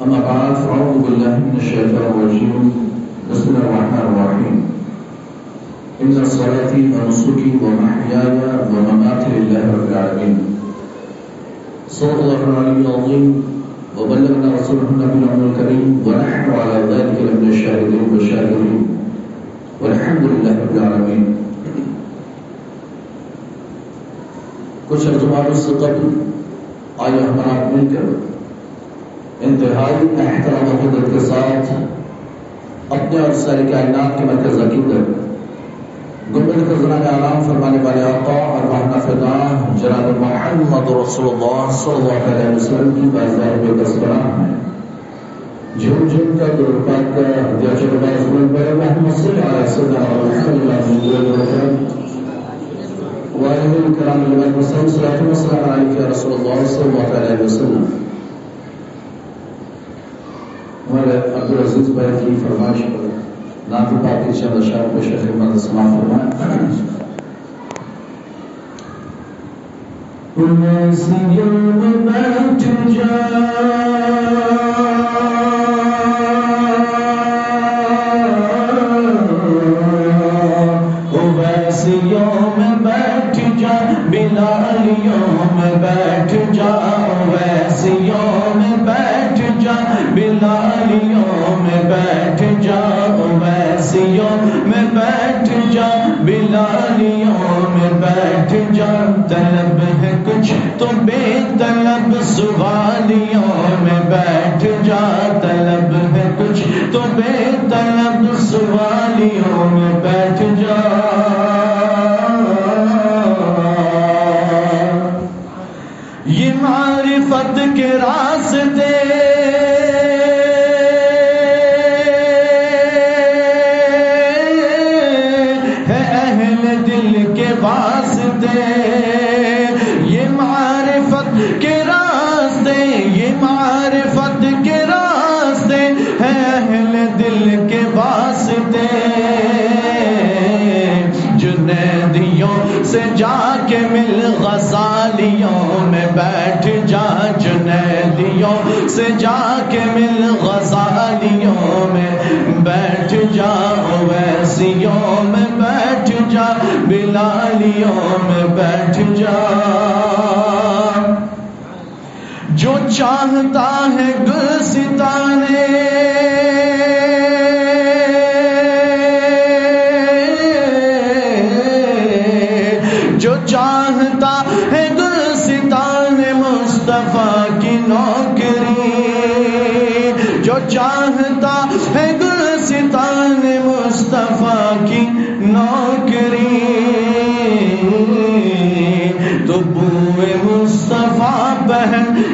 أما بعد، فأعوذ بالله من الشيطان الرجيم. بسم الله الرحمن الرحيم. إن صلاتي ونسكي ومحياي ومماتي لله رب العالمين. صلى الله عليه العظيم. وبلغنا رسوله النبي الأمر الكريم. ونحن على ذلك لمن الشاهدين والشاكرين. والحمد لله رب العالمين. کچھ ارجمات اس سے قبل آئیے ہمارا مل کر انتہائی احترام و قدرت کے ساتھ اپنے اور سارے کائنات کے مرکز عقیدت گمبد خزانہ میں آرام فرمانے والے آقا اور محمد فدا جناب محمد رسول اللہ صلی اللہ علیہ وسلم کی بازار میں دستران ہے۔ جھوم جھوم کا درپاک کا دیا چل باز پر محمد صلی اللہ علیہ وسلم وعلى الكرام المسلم صلاة والسلام عليك يا رسول الله صلى الله عليه وسلم۔ ہمارے عبدالعزیز بھائی کی فرمائش پر نعت پاکی چند اشار کو شیخ احمد سلام فرمائیں۔ ویسی یوم بیٹھ جا۔ طلب سوالیوں میں بیٹھ جا طلب ہے کچھ تو بے طلب سوالیوں میں چاہتا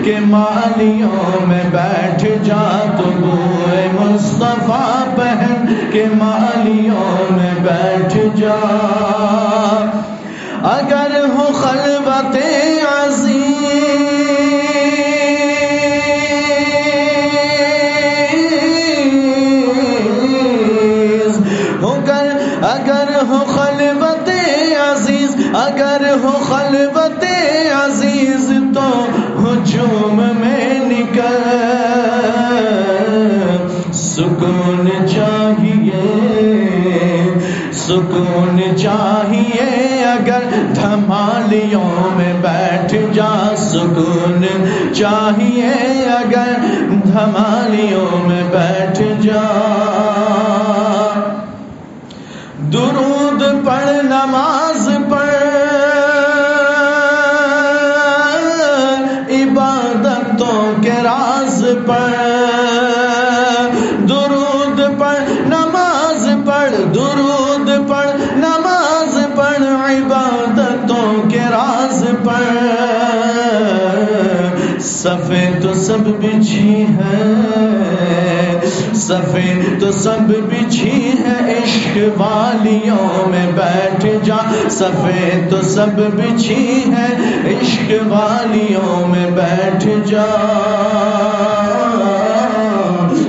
کہ مالیوں میں بیٹھ جا تو بوئے مصطفیٰ پہن کے مالیوں میں بیٹھ جا سکون چاہیے اگر دھمالیوں میں بیٹھ جا سکون چاہیے اگر دھمالیوں میں سب بچھی ہے۔ صفے تو سب بچھی ہے، عشق والیوں میں بیٹھ جا۔ صفے تو سب بچھی ہے، عشق والیوں میں بیٹھ جا۔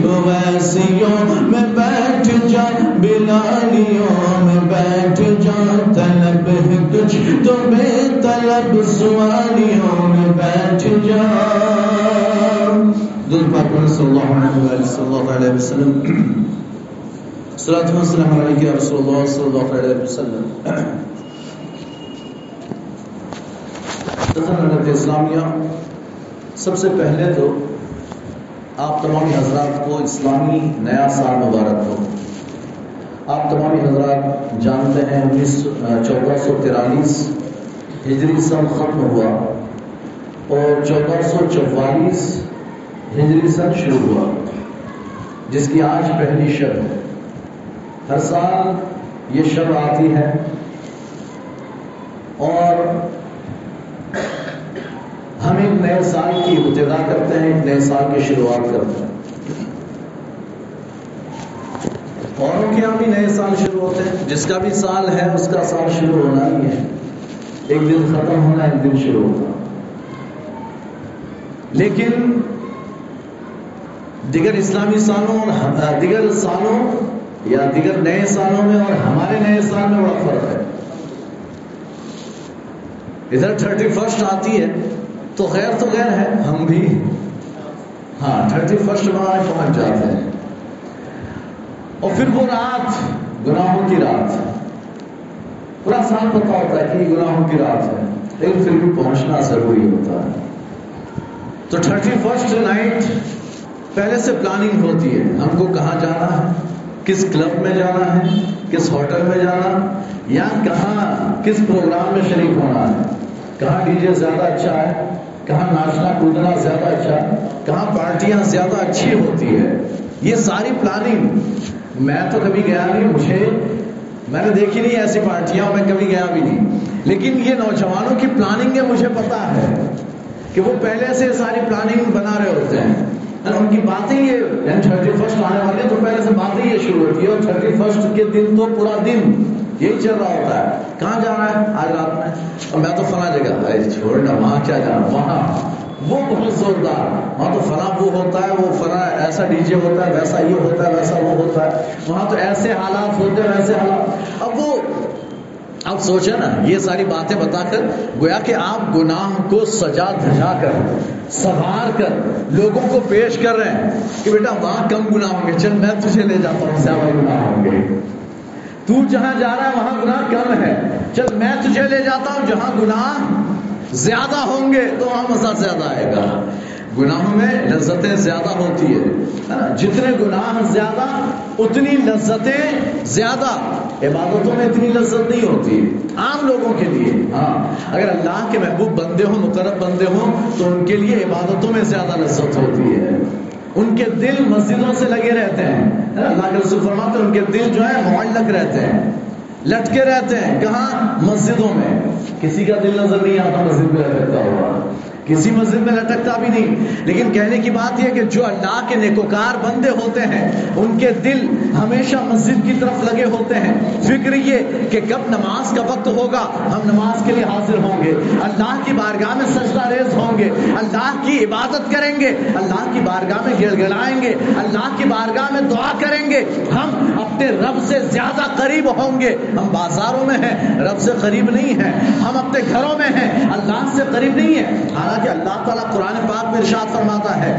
ویسیوں میں بیٹھ جا، بلالیوں میں بیٹھ جا۔ طلب ہے کچھ تو بے طلب، سوالیوں میں بیٹھ جا۔ دل پاک پر صلی اللہ علیہ وآلہ صلی اللہ علیہ وسلم صلاۃ والسلام علیک یا رسول اللہ صلی اللہ علیہ وسلم حضرت اسلامیہ سب سے پہلے تو آپ تمام حضرات کو اسلامی نیا سال مبارک ہو آپ تمام حضرات جانتے ہیں انیس چودہ سو تیرالیس ہجری سن ختم ہوا اور چودہ سو چوالیس ہجری سن شروع ہوا، جس کی آج پہلی شب ہے۔ ہر سال یہ شب آتی ہے اور ہم ایک نئے سال کی ابتدا کرتے ہیں، ایک نئے سال کی شروعات کرتے ہیں۔ اوروں کے یہاں بھی نئے سال شروع ہوتے ہیں۔ جس کا بھی سال ہے، اس کا سال شروع ہونا ہی ہے۔ ایک دن ختم ہونا، ایک دن شروع ہونا۔ لیکن دیگر اسلامی سالوں اور دیگر سالوں یا دیگر نئے سالوں میں اور ہمارے نئے سال میں بڑا فرق ہے۔ ادھر تھرٹی فرسٹ آتی ہے تو غیر تو غیر ہے، ہم بھی۔ ہاں تھرٹی فرسٹ وہاں پہنچ جاتے ہیں۔ اور پھر وہ رات، گناہوں کی رات۔ پورا سال پتا ہوتا ہے کہ گناہوں کی رات ہے، لیکن پھر بھی پہنچنا ضروری ہوتا ہے۔ تو تھرٹی فرسٹ نائٹ پہلے سے پلاننگ ہوتی ہے۔ ہم کو کہاں جانا ہے؟ کس کلب میں جانا ہے؟ کس ہوٹل میں جانا یا کہاں، کس پروگرام میں شریک ہونا ہے؟ کہاں ڈی جے زیادہ اچھا ہے؟ کہاں ناچنا کودنا زیادہ اچھا ہے؟ کہاں پارٹیاں زیادہ اچھی ہوتی ہے؟ یہ ساری پلاننگ میں تو کبھی گیا نہیں، مجھے، میں نے دیکھی نہیں ایسی پارٹیاں، میں کبھی گیا بھی نہیں۔ لیکن یہ نوجوانوں کی پلاننگ ہے، مجھے پتا ہے کہ وہ پہلے سے ساری پلاننگ بنا رہے ہوتے ہیں۔ ان کی باتیں یہ یعنی تھرٹی فرسٹ آنے والے تو پہلے سے باتیں یہ شروع ہوتی ہے اور تھرٹی فرسٹ کے دن تو پورا دن یہی چل رہا ہوتا ہے۔ کہاں جانا ہے؟ آج رات میں۔ اور میں تو فلاں جگہ۔ ارے چھوڑنا وہاں کیا جانا؟ وہاں۔ وہ بہت زوردار۔ وہاں تو فلاں وہ ہوتا ہے، وہ فلاں ایسا ڈی جے ہوتا ہے، ویسا یہ ہوتا ہے، ویسا وہ ہوتا ہے۔ وہاں تو ایسے حالات ہوتے ہیں، ویسے حالات۔ اب وہ اب سوچے نا، یہ ساری باتیں بتا کر گویا کہ آپ گناہ کو سجا دھجا کر، سنوار کر لوگوں کو پیش کر رہے ہیں کہ بیٹا وہاں کم گناہ ہوں گے، چل میں تجھے لے جاتا ہوں، زیادہ گناہ ہوں گے۔ تو جہاں جا رہا ہے، وہاں گناہ کم ہے۔ چل میں تجھے لے جاتا ہوں، جہاں گناہ زیادہ ہوں گے تو وہاں مزہ زیادہ آئے گا۔ گناہوں میں لذتیں زیادہ ہوتی ہے جتنے گناہ زیادہ، اتنی لذتیں زیادہ۔ عبادتوں میں اتنی لذت نہیں ہوتی۔ عام لوگوں کے لیے۔ ہاں۔ اگر اللہ کے محبوب بندے ہوں، مقرب بندے ہوں، تو ان کے لیے عبادتوں میں زیادہ لذت ہوتی ہے۔ ان کے دل مسجدوں سے لگے رہتے ہیں۔ اللہ کے رسول فرماتے ہیں، ان کے دل جو ہے، معلق رہتے ہیں۔ لٹکے رہتے ہیں۔ کہاں؟ مسجدوں میں۔ کسی کا دل نظر نہیں آتا مسجد میں رہتا ہوا۔ کسی مسجد میں لٹکتا بھی نہیں۔ لیکن کہنے کی بات یہ کہ جو اللہ کے نیکوکار بندے ہوتے ہیں، ان کے دل ہمیشہ مسجد کی طرف لگے ہوتے ہیں۔ فکر یہ کہ کب نماز کا وقت ہوگا، ہم نماز کے لیے حاضر ہوں گے۔ اللہ کی بارگاہ میں سجدہ ریز ہوں گے۔ اللہ کی عبادت کریں گے۔ اللہ کی بارگاہ میں گڑ گڑائیں گے۔ اللہ کی بارگاہ میں دعا کریں گے۔ ہم اپنے رب سے زیادہ قریب ہوں گے۔ ہم بازاروں میں ہیں، رب سے قریب نہیں ہیں۔ ہم اپنے گھروں میں ہیں، اللہ سے قریب نہیں ہے کہ اللہ تعالیٰ قرآن پاک میں ارشاد فرماتا ہے،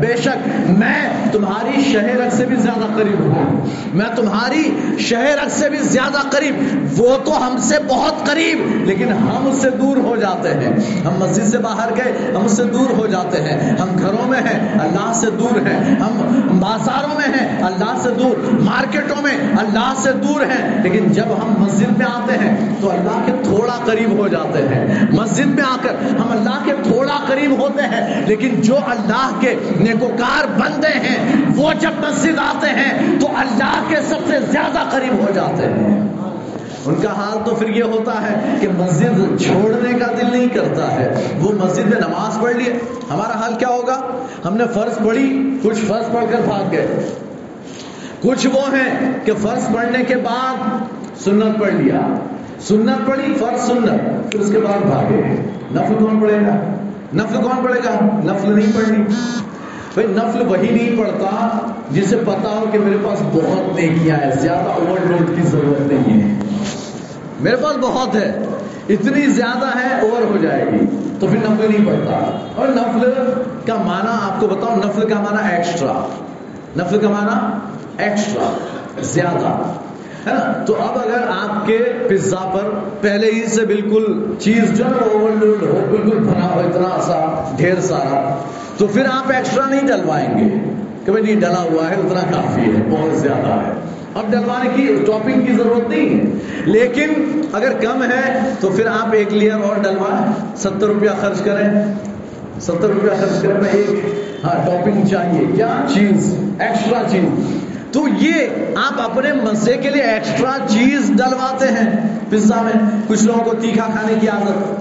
بے شک میں تمہاری شہر سے بھی زیادہ قریب ہوں۔ میں تمہاری شہر سے بھی زیادہ قریب، وہ تو ہم سے بہت قریب، لیکن ہم اس سے دور ہو جاتے ہیں۔ ہم مسجد سے باہر گئے، ہم اس سے دور ہو جاتے ہیں۔ ہم گھروں میں ہیں، اللہ سے دور ہیں۔ ہم بازاروں میں ہیں، اللہ سے دور۔ مارکیٹوں میں اللہ سے دور ہیں۔ لیکن جب ہم مسجد میں آتے ہیں، تو اللہ کے تھوڑا قریب ہو جاتے ہیں۔ مسجد میں آ کر ہم اللہ کے تھوڑا تھوڑا قریب ہوتے ہیں، لیکن جو اللہ کے نیکوکار بندے ہیں، وہ جب مسجد آتے ہیں، تو اللہ کے سب سے زیادہ قریب ہو جاتے ہیں۔ ان کا حال تو پھر یہ ہوتا ہے کہ مسجد چھوڑنے کا دل نہیں کرتا ہے۔ وہ مسجد میں نماز پڑھ لیے۔ ہمارا حال کیا ہوگا؟ ہم نے فرض پڑھی، کچھ فرض پڑھ کر بھاگ گئے۔ کچھ وہ ہیں کہ فرض پڑھنے کے بعد سنت پڑھ لیا۔ سنت پڑھی، فرض سنت، پھر اس کے بعد بھاگے۔ نفل کون پڑھے گا؟ نفل کون پڑھے گا؟ نفل نہیں پڑھنی۔ بھائی، نفل وہی نہیں پڑھتا جسے پتا ہو کہ میرے پاس بہت نیکیاں ہیں، زیادہ اوور لوڈ کی ضرورت نہیں ہے۔ میرے پاس بہت ہے، اتنی زیادہ ہے، اوور ہو جائے گی۔ تو پھر نفل نہیں پڑتا اور نفل کا معنی آپ کو بتاؤں، نفل کا معنی ایکسٹرا نفل کا معنی ایکسٹرا زیادہ۔ ہے نا تو اب اگر آپ کے پزا پر پہلے ہی سے بالکل چیز جو ہے اوور لوڈ ہو، بالکل بنا ہو، اتنا سا، ڈھیر سارا، تو پھر آپ ایکسٹرا نہیں ڈلوائیں گے۔ کہ بھائی نہیں ڈلا ہوا ہے، اتنا کافی ہے، بہت زیادہ ہے۔ اب ڈلوانے کی ٹاپنگ کی ضرورت نہیں ہے۔ لیکن اگر کم ہے، تو پھر آپ ایک لیئر اور ڈلوائیں۔ ستر روپیہ خرچ کریں۔ ستر روپیہ خرچ کریں، میں ایک ہاں ٹاپنگ چاہیے۔ کیا چیز؟ ایکسٹرا چیز۔ تو یہ آپ اپنے مزے کے لیے ایکسٹرا چیز ڈلواتے ہیں پزا میں۔ کچھ لوگوں کو تیکھا کھانے کی عادت۔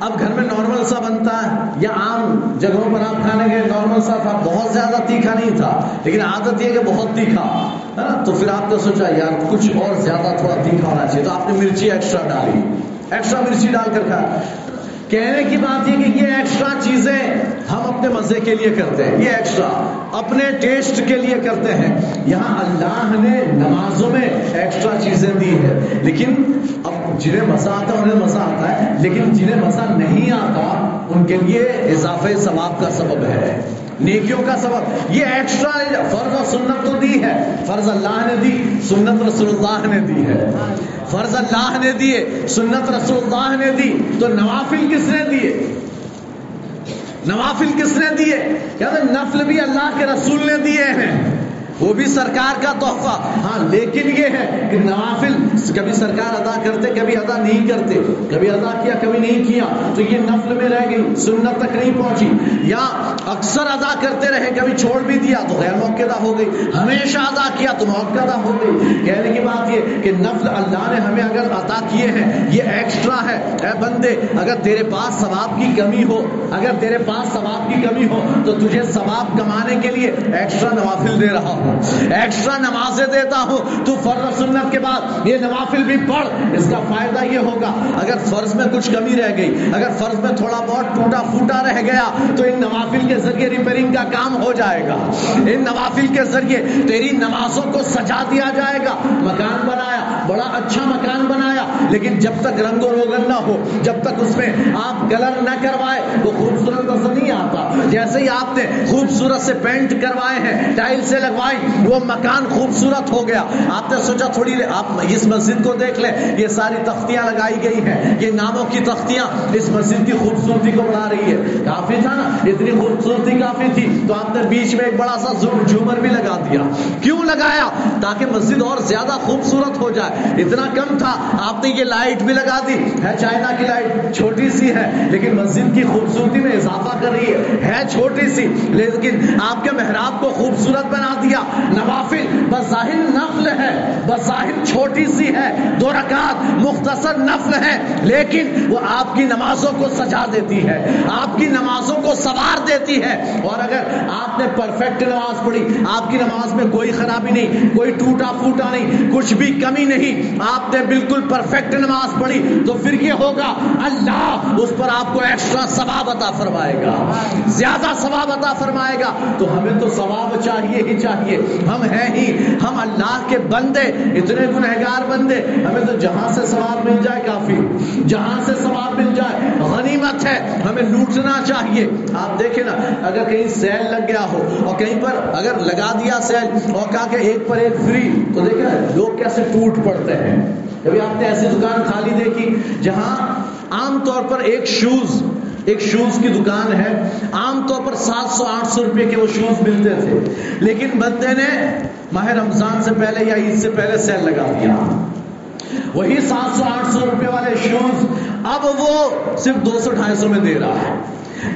اب گھر میں نارمل سا بنتا ہے یا عام جگہوں پر آپ کھانے گئے نارمل سا تھا، بہت زیادہ تیکھا نہیں تھا، لیکن عادت یہ کہ بہت تیکھا، ہے نا؟ تو پھر آپ نے سوچا، یار کچھ اور زیادہ تھوڑا تیکھا ہونا چاہیے۔ تو آپ نے مرچی ایکسٹرا ڈالی۔ ایکسٹرا مرچی ڈال کر کھا کہنے کی بات یہ کہ یہ ایکسٹرا چیزیں ہم اپنے مزے کے لیے کرتے ہیں، یہ ایکسٹرا اپنے ٹیسٹ کے لیے کرتے ہیں۔ یہاں اللہ نے نمازوں میں ایکسٹرا چیزیں دی ہے لیکن اب جنہیں مزہ آتا ہے، انہیں مزہ آتا ہے۔ لیکن جنہیں مزہ نہیں آتا، ان کے لیے اضافے ثواب کا سبب ہے۔ نیکیوں کا سبب۔ یہ ایکسٹرا فرض اور سنت تو دی ہے۔ فرض اللہ نے دی، سنت رسول اللہ نے دی ہے۔ فرض اللہ نے دیے، سنت رسول اللہ نے دی، تو نوافل کس نے دیے؟ نوافل کس نے دیے؟ کہتے نفل بھی اللہ کے رسول نے دیے ہیں۔ وہ بھی سرکار کا تحفہ۔ ہاں لیکن یہ ہے کہ نوافل کبھی سرکار ادا کرتے، کبھی ادا نہیں کرتے۔ کبھی ادا کیا، کبھی نہیں کیا۔ تو یہ نفل میں رہ گئی، سنت تک نہیں پہنچی۔ یا اکثر ادا کرتے رہے، کبھی چھوڑ بھی دیا، تو غیر موقع ہو گئی، ہمیشہ ادا کیا، تو موقع ہو گئی۔ کہنے کی بات یہ کہ نفل اللہ نے ہمیں اگر ادا کیے ہیں، یہ ایکسٹرا ہے۔ اے بندے، اگر تیرے پاس ثواب کی کمی ہو، اگر تیرے پاس ثواب کی کمی ہو، تو تجھے ثواب کمانے کے لیے ایکسٹرا نوافل دے رہا ہوں۔ ایکسٹرا نمازیں دیتا ہوں، تو فرض سنت کے بعد یہ نوافل بھی پڑھ، اس کا فائدہ یہ ہوگا، اگر فرض میں کچھ کمی رہ گئی، اگر فرض میں تھوڑا بہت ٹوٹا پھوٹا رہ گیا، تو ان نوافل کے ذریعے ریپیئرنگ کا کام ہو جائے گا۔ ان نوافل کے ذریعے تیری نمازوں کو سجا دیا جائے گا۔ مکان بنایا، بڑا اچھا مکان بنایا، لیکن جب تک رنگ و روگن نہ ہو، جب تک اس میں آپ کلر نہ کروائے، وہ خوبصورت نظر نہیں آتا۔ جیسے ہی آپ نے خوبصورت سے پینٹ کروائے ہیں، ٹائل سے لگوائی وہ مکان خوبصورت ہو گیا۔ آپ نے سوچا تھوڑی آپ اس مسجد کو دیکھ لیں، یہ ساری تختیاں لگائی گئی ہیں۔ یہ ناموں کی تختیاں اس مسجد کی خوبصورتی کو بڑھا رہی ہے۔ کافی تھا نا، اتنی خوبصورتی کافی تھی۔ تو آپ نے بیچ میں ایک بڑا سا جھومر بھی لگا دیا۔ کیوں لگایا؟ تاکہ مسجد اور زیادہ خوبصورت ہو جائے۔ اتنا کم تھا، آپ نے یہ لائٹ بھی لگا دی۔ ہے چائنا کی لائٹ، چھوٹی سی ہے، لیکن مسجد کی خوبصورتی میں اضافہ کر رہی ہے۔ ہے چھوٹی سی، لیکن آپ کے محراب کو خوبصورت بنا دیا۔ نوافل بظاہر نفل ہے بظاہر چھوٹی سی ہے، دو رکعت مختصر نفل ہے، لیکن وہ آپ کی نمازوں کو سجا دیتی ہے، آپ کی نمازوں کو سوار دیتی ہے۔ اور اگر آپ نے پرفیکٹ نماز پڑھی، آپ کی نماز میں کوئی خرابی نہیں، کوئی ٹوٹا پھوٹا نہیں، کچھ بھی کمی نہیں، آپ نے بالکل پرفیکٹ نماز پڑھی، تو پھر یہ ہوگا، اللہ اس پر آپ کو ایکسٹرا ثواب عطا فرمائے گا۔ زیادہ ثواب عطا فرمائے گا، تو ہمیں تو ثواب چاہیے ہی چاہیے۔ ہم ہیں ہی، ہم اللہ کے بندے، اتنے گنہگار بندے۔ ہمیں تو جہاں سے ثواب مل جائے کافی، جہاں سے ثواب مل جائے، غنیمت ہے، ہمیں لوٹنا چاہیے۔ آپ دیکھیں نا، اگر کہیں سیل لگ گیا ہو، اور کہیں پر اگر لگا دیا سیل، اور کہا کہ ایک پر ایک فری، تو دیکھیں لوگ کیسے ٹوٹ پڑتے ہیں۔ کبھی آپ نے ایسی دکان خالی دیکھی، جہاں عام طور پر ایک شوز ایک شوز کی دکان ہے۔ عام طور پر سات سو آٹھ سو روپے کے وہ شوز ملتے تھے۔ لیکن بندے نے ماہ رمضان سے پہلے یا عید سے پہلے سیل لگا دیا۔ وہی سات سو آٹھ سو روپے والے شوز اب وہ صرف دو سو ڈھائی سو میں دے رہا ہے۔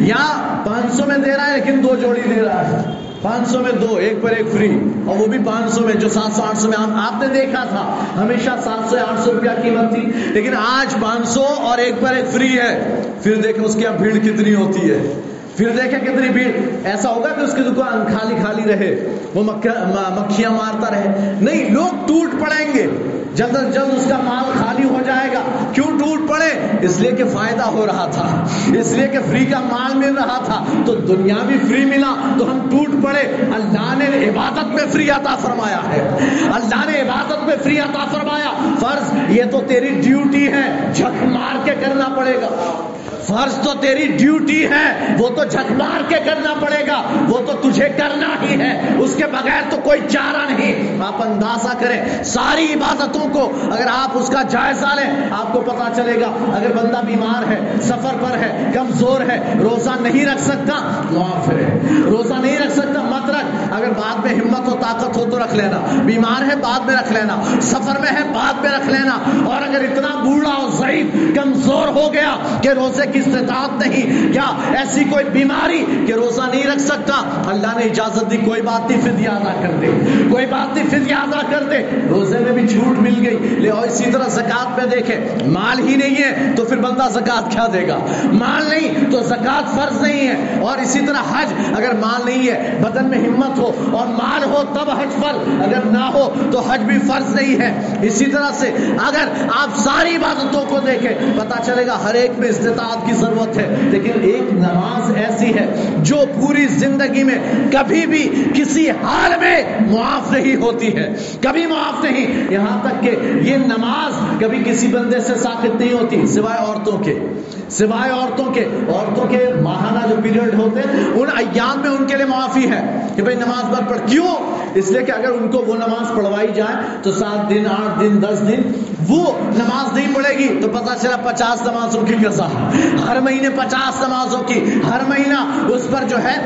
یا پانچ سو میں دے رہا ہے لیکن دو جوڑی دے رہا ہے۔ پانچ سو میں دو، ایک پر ایک فری، اور وہ بھی پانچ سو میں، جو سات سو، آٹھ سو میں آپ نے دیکھا تھا، ہمیشہ سات سو آٹھ سو روپیہ قیمت تھی، لیکن آج پانچ سو اور ایک پر ایک فری ہے۔ پھر دیکھیں اس کی اب بھیڑ کتنی ہوتی ہے۔ پھر دیکھیں کتنی بھیڑ۔ ایسا ہوگا کہ اس کی دکان خالی خالی رہے، وہ مکھیاں مارتا رہے۔ نہیں، لوگ ٹوٹ پڑیں گے۔ جلد از جلد اس کا مال خالی ہو جائے گا۔ کیوں ٹوٹ پڑے؟ اس لیے کہ فائدہ ہو رہا تھا۔ اس لیے کہ فری کا مال مل رہا تھا۔ تو دنیا بھی فری ملا۔ تو ہم ٹوٹ پڑے۔ اللہ نے عبادت میں فری عطا فرمایا ہے۔ اللہ نے عبادت میں فری عطا فرمایا۔ فرض، یہ تو تیری ڈیوٹی ہے۔ جھک مار کے کرنا پڑے گا۔ فرض تو تیری ڈیوٹی ہے۔ وہ تو جھک مار کے کرنا پڑے گا۔ تجھے کرنا ہی ہے۔ اس کے بغیر تو کوئی چارہ نہیں۔ آپ اندازہ کریں، ساری عبادتوں کو اگر آپ اس کا جائزہ لیں، آپ کو پتا چلے گا، اگر بندہ بیمار ہے، سفر پر ہے، کمزور ہے، روزہ نہیں رکھ سکتا، معاف ہے۔ روزہ نہیں رکھ سکتا، مت رکھ۔ اگر بعد میں ہمت و طاقت ہو تو رکھ لینا۔ بیمار ہے، بعد میں رکھ لینا۔ سفر میں ہے، بعد میں رکھ لینا۔ اور اگر اتنا بوڑھا اور ضعیف، کمزور ہو گیا کہ روزے کی استطاعت نہیں، کیا ایسی کوئی بیماری کہ روزہ نہیں رکھ سکتا؟ اللہ نے اجازت دی، کوئی بات نہیں فدیہ ادا کر دے۔ کوئی بات نہیں فدیہ ادا کر دے۔ روزے میں بھی چھوٹ مل گئی۔ لے، اور اسی طرح زکات میں دیکھے مال ہی نہیں ہے تو پھر بندہ زکات کیا دے گا؟ مال نہیں تو زکات فرض نہیں ہے۔ اور اسی طرح حج، اگر مال نہیں ہے، بدن میں ہمت ہو اور مال ہو، تب حج فرض۔ اگر نہ ہو تو حج بھی فرض نہیں ہے۔ اسی طرح سے اگر آپ ساری عبادتوں کو دیکھیں پتا چلے گا ہر ایک میں استطاعت کی ضرورت ہے۔ لیکن ایک نماز ایسی ہے جو پوری زندگی میں کبھی بھی کسی حال میں معاف نہیں ہوتی ہے کبھی معاف نہیں یہاں تک کہ یہ نماز کبھی کسی بندے سے ثابت نہیں ہوتی سوائے عورتوں کے سوائے عورتوں کے عورتوں کے ماہانہ جو پیریڈ ہوتے ہیں، ان ایام میں ان کے لیے معافی ہے کہ بھائی نماز بار پڑھ، کیوں؟ اس لیے کہ اگر ان کو وہ نماز پڑھوائی جائے تو سات دن، آٹھ دن، دس دن وہ نماز نہیں پڑھے گی تو پتا چلا پچاس نمازوں کی قصا ہر مہینے پچاس نمازوں کی، ہر مہینہ اس پر جو ہے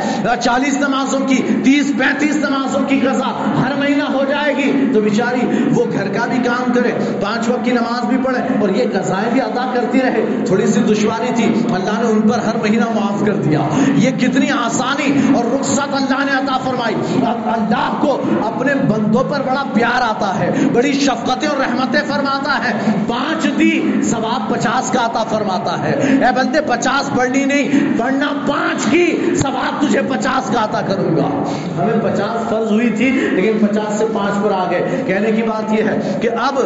چالیس نمازوں کی، تیس، پینتیس نمازوں کی قصا ہر مہینہ ہو جائے گی۔ تو بیچاری وہ گھر کا بھی کام کرے، پانچ وقت کی نماز بھی پڑھے اور یہ قضائیں بھی ادا کرتی رہے۔ تھوڑی سی دشواری تھی، اللہ نے ان پر ہر مہینہ معاف کر دیا۔ یہ کتنی آسانی اور رخصت اللہ نے عطا فرمائی۔ اللہ کو اپنے بندوں پر بڑا پیار آتا ہے، بڑی شفقتیں اور رحمتیں فرماتا ہے۔ پانچ دی ثواب پچاس کا عطا فرماتا ہے۔ اے بندے، پچاس پڑھنی نہیں پڑھنا پانچ کی ثواب تجھے پچاس کا عطا کروں گا۔ ہمیں پچاس فرض ہوئی تھی، لیکن پچاس سے پانچ پر آ گئے۔ کہنے کی بات یہ ہے کہ اب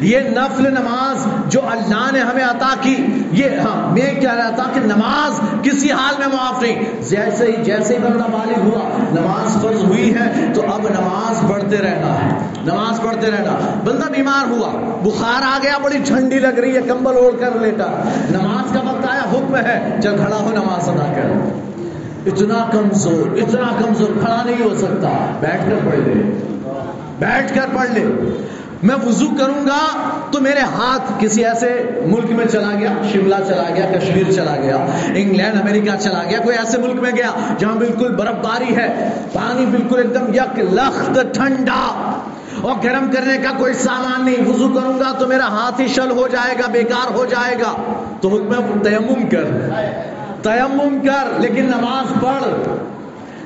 یہ نفل نماز جو اللہ نے ہمیں عطا کی، یہ ہاں میں کہہ رہا تھا کہ نماز کسی حال میں معاف نہیں۔ جیسے ہی جیسے ہی بندہ بالغ ہوا، نماز فرض ہوئی ہے تو اب نماز پڑھتے رہنا ہے۔ نماز پڑھتے رہنا۔ بندہ بیمار ہوا، بخار آ گیا، بڑی ٹھنڈی لگ رہی ہے، کمبل اوڑھ کر لیٹا۔ نماز کا وقت آیا، حکم ہے، چل کھڑا ہو، نماز ادا کر۔ اتنا کمزور اتنا کمزور، کھڑا نہیں ہو سکتا۔ بیٹھ کر پڑھ لے۔ بیٹھ کر پڑھ لے۔ میں وضو کروں گا تو میرے ہاتھ کسی ایسے ملک میں چلا گیا، شملہ چلا گیا، کشمیر چلا گیا، انگلینڈ، امریکہ چلا گیا، کوئی ایسے ملک میں گیا جہاں بالکل برف باری ہے، پانی بالکل ایک دم یک لخت ٹھنڈا اور گرم کرنے کا کوئی سامان نہیں۔ وضو کروں گا تو میرا ہاتھ ہی شل ہو جائے گا، بیکار ہو جائے گا۔ تو حکم تیمم کر تیمم کر، لیکن نماز پڑھ۔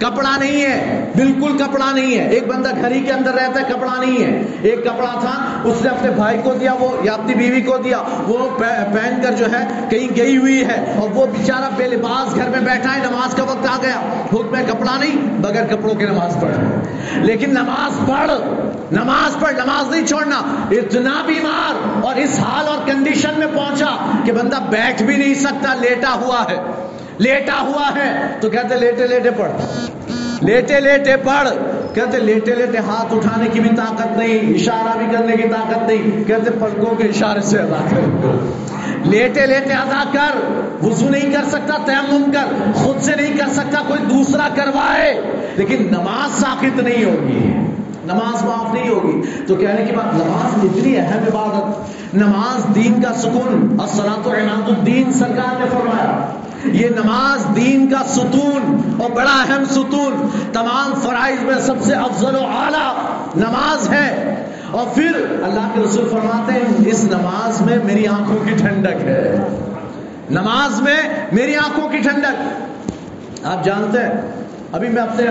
کپڑا نہیں ہے، بالکل کپڑا نہیں ہے۔ ایک بندہ گھر ہی کے اندر رہتا ہے، کپڑا نہیں ہے۔ ایک کپڑا تھا، اس نے اپنے بھائی کو دیا، وہ یا اپنی بیوی کو دیا، وہ پہن کر جو ہے، کہیں گئی ہوئی ہے۔ اور وہ بیچارہ بے لباس گھر میں بیٹھا ہے، نماز کا وقت آ گیا۔ حکم میں کپڑا نہیں، بغیر کپڑوں کے نماز پڑھ۔ لیکن نماز پڑھ نماز پڑھ، نماز نہیں چھوڑنا، اتنا بیمار اور اس حال اور کنڈیشن میں پہنچا کہ بندہ بیٹھ بھی نہیں سکتا، لیٹا ہوا ہے۔ لیٹا ہوا ہے تو کہتے لیٹے لیٹے پڑھ۔ لیٹے لیٹے پڑھ۔ کہتے لیٹے لیٹے ہاتھ اٹھانے کی بھی طاقت نہیں، اشارہ بھی کرنے کی طاقت نہیں۔ کہتے پلکوں کے اشارے سے ادا کر۔ لیٹے لیٹے ادا کر۔ وضو نہیں کر سکتا، تیمم کر۔ خود سے نہیں کر سکتا، کوئی دوسرا کروائے۔ لیکن نماز ساخت نہیں ہوگی۔ نماز معاف نہیں ہوگی۔ تو کہنے کی بات نماز اتنی اہم عبادت۔ نماز دین کا سکون۔ اصلاۃ و الدین سرکار نے فرمایا۔ یہ نماز دین کا ستون اور بڑا اہم ستون۔ تمام فرائض میں سب سے افضل و اعلیٰ نماز ہے۔ اور پھر اللہ کے رسول فرماتے ہیں، اس نماز میں میری آنکھوں کی ٹھنڈک ہے۔ نماز میں میری آنکھوں کی ٹھنڈک۔ آپ جانتے ہیں ابھی میں اپنے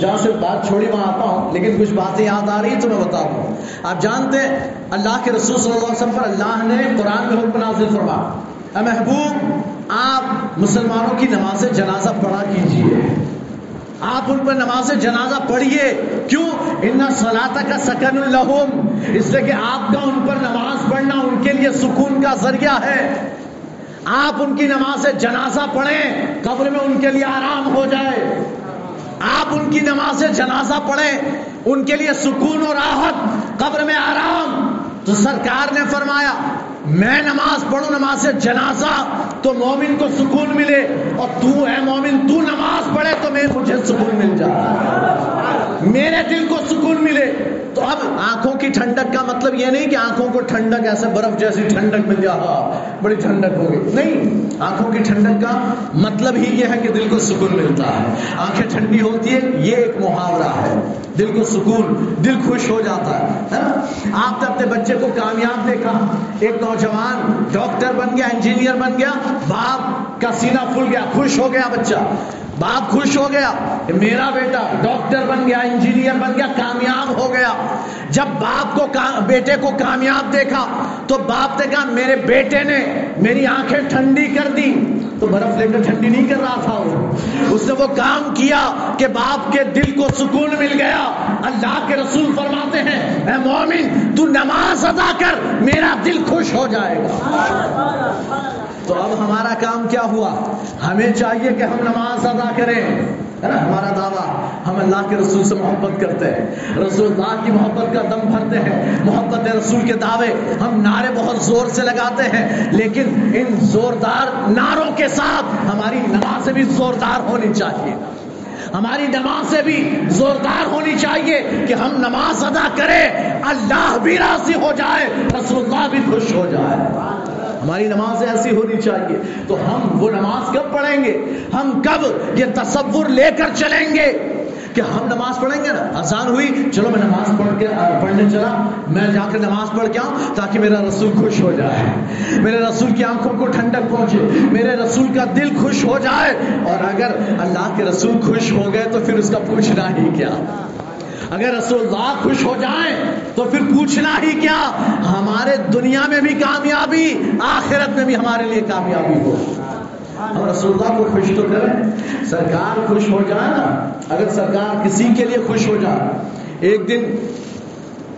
جہاں سے بات چھوڑی وہاں آتا ہوں، لیکن کچھ باتیں یاد آ رہی تو میں بتا ہوں آپ جانتے ہیں، اللہ کے رسول صلی اللہ علیہ وسلم پر اللہ نے قرآن میں حکم نازل فرما اے محبوب، آپ مسلمانوں کی نماز جنازہ پڑھا کیجیے۔ آپ ان پر نماز جنازہ پڑھیے کیوں؟ ان سلاطہ کا سکن الحم اس لیے کہ آپ کا ان پر نماز پڑھنا ان کے لیے سکون کا ذریعہ ہے۔ آپ ان کی نماز جنازہ پڑھیں، قبر میں ان کے لیے آرام ہو جائے۔ آپ ان کی نماز جنازہ پڑھیں، ان کے لیے سکون اور راحت، قبر میں آرام۔ تو سرکار نے فرمایا میں نماز پڑھوں، نماز جنازہ تو مومن کو سکون ملے اور تو اے مومن، تو نماز پڑھے تو میں مجھے سکون مل جائے۔ میرے دل کو سکون ملے۔ تو اب آنکھوں کی ٹھنڈک کا مطلب یہ نہیں کہ آنکھوں کو ٹھنڈک ایسے برف جیسی ٹھنڈک مل جائے۔ ہاں، بڑی ٹھنڈک ہوگی۔ نہیں، آنکھوں کی ٹھنڈک کا مطلب ہی یہ ہے کہ دل کو سکون ملتا ہے۔ آنکھیں ٹھنڈی ہوتی ہے یہ ایک محاورہ ہے۔ دل کو سکون، دل خوش ہو جاتا ہے آپ نے اپنے بچے کو کامیاب دیکھا، ایک نوجوان ڈاکٹر بن گیا، انجینئر بن گیا، باپ کا سینہ پھول گیا، خوش ہو گیا بچہ۔ باپ خوش ہو گیا کہ میرا بیٹا ڈاکٹر بن گیا، انجینئر بن گیا، کامیاب ہو گیا۔ جب باپ کو بیٹے کو کامیاب دیکھا تو باپ نے کہا، میرے بیٹے نے میری آنکھیں ٹھنڈی کر دی تو برف لے کر ٹھنڈی نہیں کر رہا تھا وہ۔ اس نے وہ کام کیا کہ باپ کے دل کو سکون مل گیا۔ اللہ کے رسول فرماتے ہیں، اے مومن، تو نماز ادا کر، میرا دل خوش ہو جائے گا۔ تو اب ہمارا کام کیا ہوا؟ ہمیں چاہیے کہ ہم نماز ادا کریں۔ ہمارا دعویٰ، ہم اللہ کے رسول سے محبت کرتے ہیں، رسول اللہ کی محبت کا دم بھرتے ہیں، محبت رسول کے دعوے ہم نعرے بہت زور سے لگاتے ہیں، لیکن ان زوردار نعروں کے ساتھ ہماری نمازیں بھی زوردار ہونی چاہیے۔ ہماری نماز بھی زوردار ہونی چاہیے کہ ہم نماز ادا کریں، اللہ بھی راضی ہو جائے، رسول اللہ بھی خوش ہو جائے۔ ہماری نماز ایسی ہونی چاہیے۔ تو ہم وہ نماز کب پڑھیں گے؟ ہم کب یہ تصور لے کر چلیں گے؟ کہ ہم نماز پڑھیں گے نا؟ آسان ہوئی، چلو میں نماز پڑھ کے پڑھنے چلا۔ میں جا کے نماز پڑھ کے آؤں تاکہ میرا رسول خوش ہو جائے۔ میرے رسول کی آنکھوں کو ٹھنڈک پہنچے۔ میرے رسول کا دل خوش ہو جائے۔ اور اگر اللہ کے رسول خوش ہو گئے تو پھر اس کا پوچھنا ہی کیا۔ اگر رسول اللہ خوش ہو جائیں تو پھر پوچھنا ہی کیا؟ ہمارے دنیا میں بھی کامیابی، آخرت میں بھی ہمارے لیے کامیابی ہو۔ ہم رسول اللہ کو خوش تو کریں، سرکار خوش ہو جائے نا۔ اگر سرکار کسی کے لیے خوش ہو جائے، ایک دن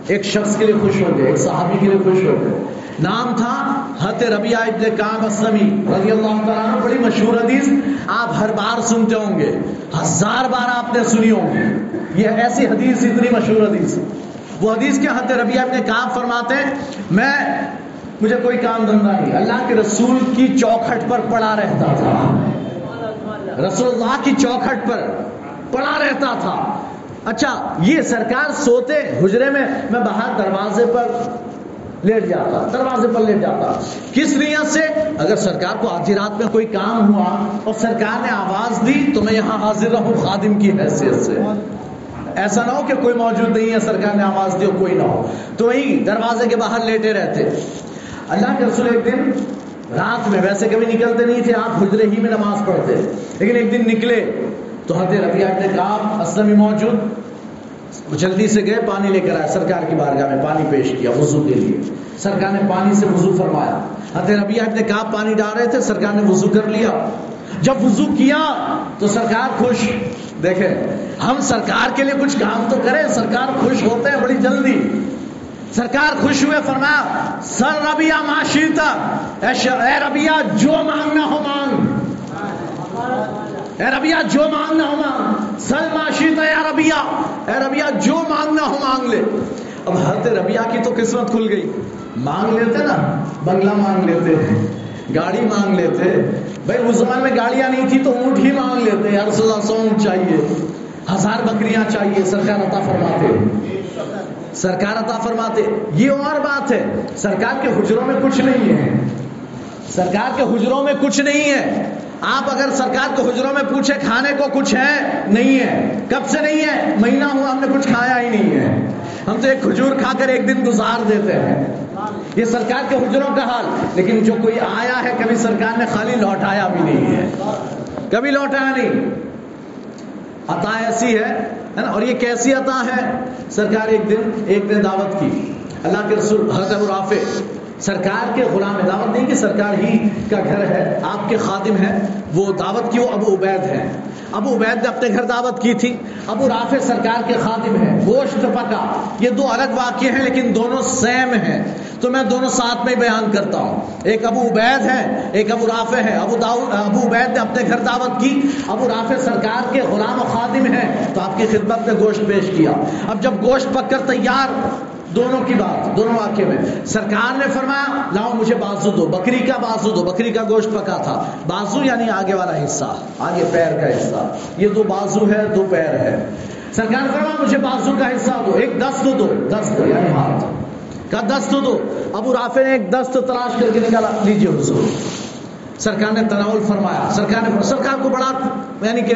ایک شخص کے لیے خوش ہو گئے، ایک صحابی کے لیے خوش ہو گئے۔ نام تھا حت ربیہ ابن کام اسلمی رضی اللہ تعالیٰ عنہ، بڑی مشہور حدیث۔ آپ ہر بار سنتے ہوں گے، ہزار بار آپ نے سنی ہوں گے یہ ایسی حدیث، اتنی مشہور حدیث۔ وہ حدیث کے حت ربیہ ابن کام فرماتے ہیں میں، مجھے کوئی کام دھندا نہیں، اللہ کے رسول کی چوکھٹ پر پڑا رہتا تھا۔ رسول اللہ کی چوکھٹ پر پڑا رہتا تھا۔ اچھا یہ سرکار سوتے، حجرے میں میں باہر دروازے پر لیٹ جاتا، دروازے پر لیٹ جاتا۔ کس نیت سے؟ اگر سرکار کو آدھی رات میں کوئی کام ہوا اور سرکار نے آواز دی، تو میں یہاں حاضر رہوں خادم کی حیثیت سے۔ ایسا نہ ہو کہ کوئی موجود نہیں ہے، سرکار نے آواز دی اور کوئی نہ ہو۔ تو وہی دروازے کے باہر لیٹے رہتے۔ اللہ کے رسول ایک دن رات میں، ویسے کبھی نکلتے نہیں تھے، آپ حجرے ہی میں نماز پڑھتے۔ لیکن ایک دن نکلے تو حضرت ربیع نے کہا اسلم موجود۔ وہ جلدی سے گئے، پانی لے کر آئے۔ سرکار کی بارگاہ میں پانی پیش کیا وضو کے لیے۔ سرکار نے پانی سے وضو فرمایا۔ حضرت ربیع نے کہا، پانی ڈال رہے تھے، سرکار نے وضو کر لیا۔ جب وضو کیا تو سرکار خوش۔ دیکھیں، ہم سرکار کے لیے کچھ کام تو کریں، سرکار خوش ہوتے ہیں بڑی جلدی۔ سرکار خوش ہوئے، فرمایا، سر ربیہ معاشیتا اے ربیہ جو مانگنا ہو مانگ۔ اے ربیہ جو مانگنا ہو مانگ۔ سل معاشیتا ربیہ اے ربیہ جو مانگنا ہو مانگ لے۔ اب حضرت ربیہ کی تو قسمت کھل گئی۔ مانگ لیتے نا، بنگلہ مانگ لیتے گاڑی مانگ لیتے بھائی، اس زمان میں گاڑیاں نہیں تھی تو اونٹ ہی مانگ لیتے یا اللہ سو اونٹ چاہیے۔ ہزار بکریاں چاہیے، سرکار عطا فرماتے۔ سرکار عطا فرماتے۔ یہ اور بات ہے، سرکار کے حجروں میں کچھ نہیں ہے۔ سرکار کے حجروں میں کچھ نہیں ہے۔ آپ اگر سرکار کے حجروں میں پوچھے کھانے کو کچھ ہے؟ نہیں ہے۔ کب سے نہیں ہے؟ مہینہ ہوا، ہم نے کچھ کھایا ہی نہیں ہے۔ ہم تو ایک کھجور کھا کر ایک دن گزار دیتے ہیں۔ یہ سرکار کے حجروں کا حال۔ لیکن جو کوئی آیا ہے، کبھی سرکار نے خالی لوٹایا بھی نہیں ہے۔ کبھی لوٹایا نہیں۔ عطا ایسی ہے اور یہ کیسی عطا ہے؟ سرکار ایک دن ایک دن دعوت کی۔ اللہ کے رسول حضرت رافع سرکار کے غلام دعوت نہیں کہ سرکار ہی کا گھر ہے، آپ کے خادم ہیں، وہ دعوت کی وہ ابو عبید ہے ابو عبید نے اپنے گھر دعوت کی تھی۔ ابو رافع سرکار کے خادم ہیں۔ گوشت پکا یہ دو الگ واقع ہیں، لیکن دونوں سیم ہیں۔ تو میں دونوں ساتھ میں بیان کرتا ہوں۔ ایک ابو عبید ہے ایک ابو رافع ہے ابو داؤ ابو عبید نے اپنے گھر دعوت کی۔ ابو رافع سرکار کے غلام و خادم ہیں۔ تو آپ کی خدمت میں گوشت پیش کیا۔ اب جب گوشت پک کر تیار دونوں کی بات، دونوں واقعے میں۔ سرکار نے فرمایا، لاؤ مجھے بازو دو، بکری کا بازو دو، بکری کا گوشت پکا تھا۔ بازو یعنی آگے والا حصہ، آگے پیر کا حصہ۔ یہ دو بازو ہے، دو پیر ہے۔ سرکار نے فرمایا، مجھے بازو کا حصہ دو، ایک دست دو دست یعنی ہاتھ۔ کا دست دو۔ ابو رافع نے ایک دست تلاش کر کے نکالا۔ لیجیے حضور۔ سرکار نے تناول فرمایا۔ سرکار نے سرکار کو بڑا یعنی کہ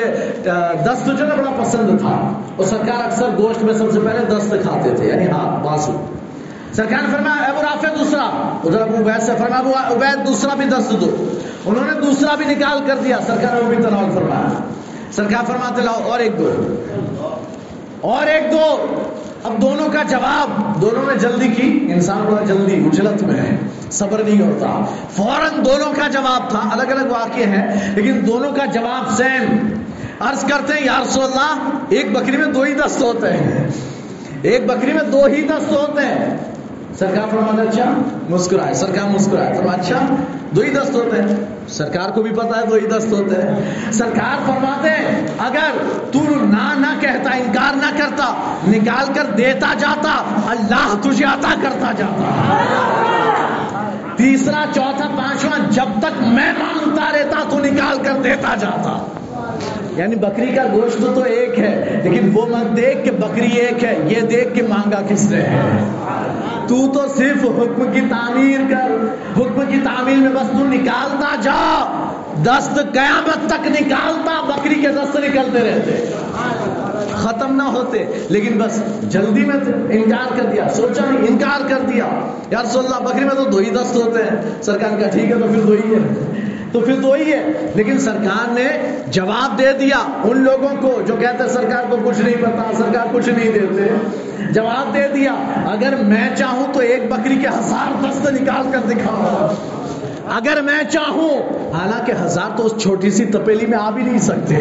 دست جو نا، بڑا پسند تھا۔ اور سرکار اکثر گوشت میں سب سے پہلے دست کھاتے تھے یعنی ہاتھ بازو سرکار نے فرمایا ابو رافع دوسرا۔ ادھر ابو عبید سے فرمایا، ابو عبید، دوسرا بھی دست دو۔ انہوں نے دوسرا بھی نکال کر دیا۔ سرکار نے وہ بھی تناول فرمایا۔ سرکار فرماتے، لاؤ، اور ایک دو۔ اور ایک دو۔ اب دونوں کا جواب دونوں نے جلدی کی، انسان بڑا جلدی اجلت میں ہے، صبر نہیں ہوتا۔ فوراً دونوں کا جواب تھا، الگ الگ واقع ہیں، لیکن دونوں کا جواب سیم عرض کرتے ہیں، یا رسول اللہ، ایک بکری میں دو ہی دست ہوتے ہیں۔ ایک بکری میں دو ہی دست ہوتے ہیں۔ سرکار فرماتے اچھا مسکرائے، سرکار مسکرائے۔ فرما اچھا دو ہی دست ہوتے ہیں۔ سرکار کو بھی پتا ہے، دو ہی دست ہوتے ہیں۔ سرکار فرماتے ہیں، اگر تو نہ نہ کہتا، انکار نہ کرتا، نکال کر دیتا جاتا، اللہ تجھے عطا کرتا جاتا۔ تیسرا، چوتھا، پانچواں، جب تک میں مانگتا رہتا، تو نکال کر دیتا جاتا۔ یعنی بکری کا گوشت تو ایک ہے، لیکن وہ مت دیکھ کہ بکری ایک ہے، یہ دیکھ کہ مانگا کس نے؟ ہے تو تو صرف حکم کی تعمیر کر، حکم کی تعمیر میں بس تو نکالتا جا، دست قیامت تک نکالتا، بکری کے دست نکلتے رہتے۔ ختم نہ ہوتے، لیکن بس جلدی میں انکار کر دیا، سوچا نہیں، انکار کر دیا۔ یار رسول اللہ، بکری میں تو دو ہی دست ہوتے ہیں۔ سرکار کا ٹھیک ہے تو پھر دو ہی ہے تو پھر دو ہی ہے۔ لیکن سرکار نے جواب دے دیا ان لوگوں کو جو کہتے ہیں سرکار کو کچھ نہیں پتا، سرکار کچھ نہیں دیتے۔ جواب دے دیا۔ اگر میں چاہوں تو ایک بکری کے ہزار دست نکال کر دکھاؤں اگر میں چاہوں، حالانکہ ہزار تو اس چھوٹی سی تپیلی میں آ بھی نہیں سکتے۔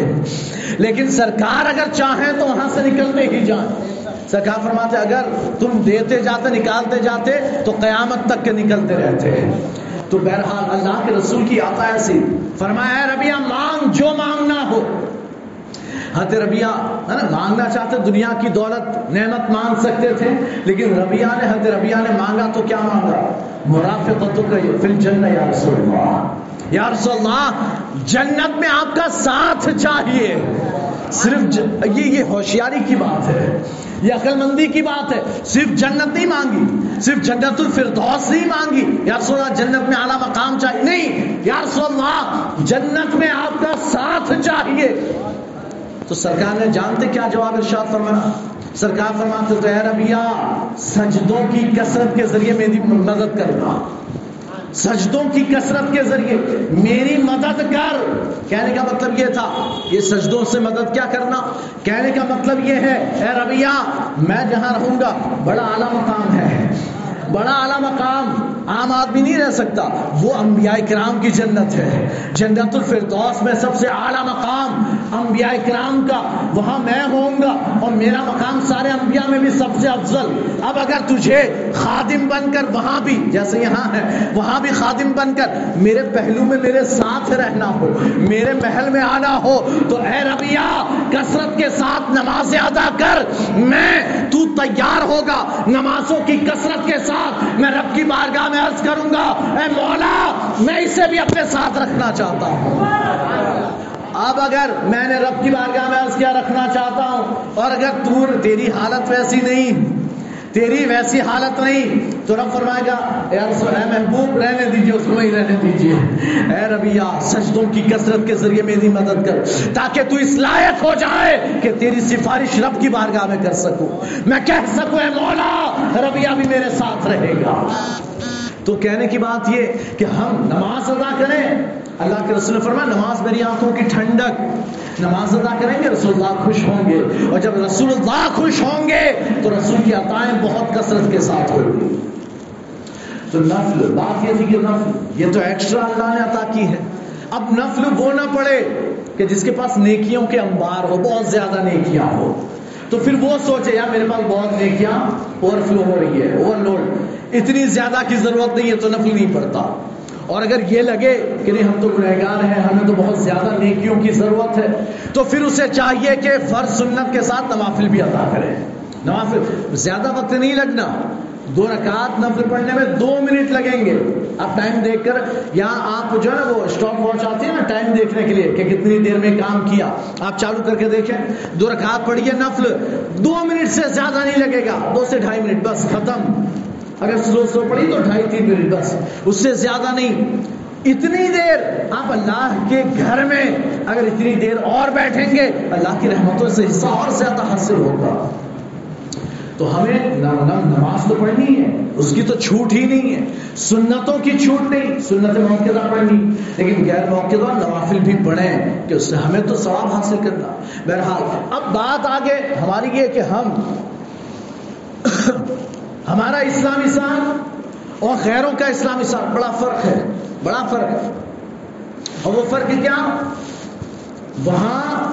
لیکن سرکار اگر چاہیں تو وہاں سے نکلتے ہی جائیں سرکار فرماتے اگر تم دیتے جاتے، نکالتے جاتے تو قیامت تک کے نکلتے رہتے۔ تو بہرحال اللہ کے رسول کی آتا ایسی فرمایا ہے ربیہ مانگ جو مانگنا ہو۔ حضرت ربیہ ہے نا، مانگنا چاہتے دنیا کی دولت، نعمت مانگ سکتے تھے، لیکن ربیہ نے، حضرت ربیہ نے مانگا تو کیا مانگا؟ مرافقتوں کا فی یا رسول اللہ۔ یا رسول اللہ، جنت میں آپ کا ساتھ چاہیے۔ صرف ج... یہ یہ ہوشیاری کی بات ہے۔ یہ عقل مندی کی بات ہے۔ صرف جنت نہیں مانگی، صرف جنت الفردوس نہیں مانگی۔ یا رسول اللہ، جنت میں اعلیٰ مقام چاہیے۔ نہیں، یا رسول اللہ، جنت میں آپ کا ساتھ چاہیے۔ تو سرکار نے جانتے کیا جواب ارشاد فرمایا؟ سرکار فرماتے تو اے ربیہ سجدوں کی کثرت کے ذریعے میری مدد کرنا۔ سجدوں کی کثرت کے ذریعے۔ میری مدد کر۔ کہنے کا مطلب یہ تھا یہ سجدوں سے مدد کیا کرنا۔ کہنے کا مطلب یہ ہے، اے ربیہ میں جہاں رہوں گا، بڑا اعلیٰ مقام ہے۔ بڑا اعلیٰ مقام۔ عام آدمی نہیں رہ سکتا۔ وہ انبیاء کرام کی جنت ہے۔ جنت الفردوس میں سب سے اعلیٰ مقام۔ انبیاء کرام کا، وہاں میں ہوں گا اور میرا مقام سارے انبیاء میں بھی سب سے افضل۔ اب اگر تجھے خادم بن کر وہاں بھی، جیسے یہاں ہے، وہاں بھی خادم بن کر میرے پہلو میں میرے ساتھ رہنا ہو، میرے محل میں آنا ہو، تو اے ربیہ کثرت کے ساتھ نماز ادا کر۔ میں، تو تیار ہوگا نمازوں کی کثرت کے ساتھ۔ میں رب کی بارگاہ میں عرض کروں گا، اے مولا، میں اسے بھی اپنے ساتھ رکھنا چاہتا ہوں۔ اب اگر میں نے رب کی بارگاہ میں عرض کیا رکھنا چاہتا ہوں، اور اگر تو تیری حالت ویسی نہیں، تیری ویسی حالت نہیں، تو رب فرمائے گا، اے محبوب، رہنے دیجیے، اس کو ہی رہنے دیجیے۔ اے ربیہ سجدوں کی کثرت کے ذریعے میری مدد کر، تاکہ تو اس لائق ہو جائے کہ تیری سفارش رب کی بارگاہ میں کر سکوں۔ میں کہہ سکوں، اے مولا ربیہ بھی میرے ساتھ رہے گا۔ تو کہنے کی بات یہ کہ ہم نماز ادا کریں۔ اللہ کے رسول نے فرمایا، نماز میری آنکھوں کی ٹھنڈک۔ نماز ادا کریں گے، رسول اللہ خوش ہوں گے۔ اور جب رسول اللہ خوش ہوں گے، تو رسول کی عطائیں بہت کثرت کے ساتھ ہوگی۔ تو نفل، بات یہ تھی کہ نفل، یہ تو ایکسٹرا اللہ نے عطا کی ہے۔ اب نفل وہ نہ پڑے کہ جس کے پاس نیکیوں کے انبار ہو، بہت زیادہ نیکیاں ہو۔ تو پھر وہ سوچے، یار میرے پاس بہت نیکیاں اوور فلو ہو رہی ہے اوور لوڈ اتنی زیادہ کی ضرورت نہیں ہے تو نفل نہیں پڑتا۔ اور اگر یہ لگے کہ نہیں، ہم تو گنہگار ہیں، ہمیں تو بہت زیادہ نیکیوں کی ضرورت ہے، تو پھر اسے چاہیے کہ فرض سنت کے ساتھ نوافل بھی ادا کرے۔ نوافل، زیادہ وقت نہیں لگنا۔ دو رکعت نفل پڑھنے میں دو منٹ لگیں گے۔ آپ ٹائم دیکھ کر یہاں آپ جو ہے نا، وہ اسٹاپ واچ آتی ہے نا ٹائم دیکھنے کے لیے کہ کتنی دیر میں کام کیا۔ آپ چالو کر کے دیکھیں۔ دو رکعت پڑھیے نفل۔ دو منٹ سے زیادہ نہیں لگے گا، دو سے ڈھائی منٹ، بس ختم۔ اگر سلو سلو پڑھی تو ڈھائی تین منٹ بس۔ اس سے زیادہ نہیں۔ اتنی دیر آپ اللہ کے گھر میں اگر اتنی دیر اور بیٹھیں گے، اللہ کی رحمتوں سے حصہ اور زیادہ حاصل ہوگا۔ تو ہمیں نماز تو پڑھنی ہے، اس کی تو چھوٹ ہی نہیں ہے۔ سنتوں کی چھوٹ نہیں، سنت موقع پڑھنی۔ لیکن غیر موقع نوافل بھی پڑھیں کہ اس سے ہمیں تو ثواب حاصل کرنا۔ بہرحال، اب بات آگے ہماری یہ کہ ہم ہمارا اسلامی سال اور غیروں کا اسلامی سال، بڑا فرق ہے، بڑا فرق ہے۔ اور وہ فرق کیا؟ وہاں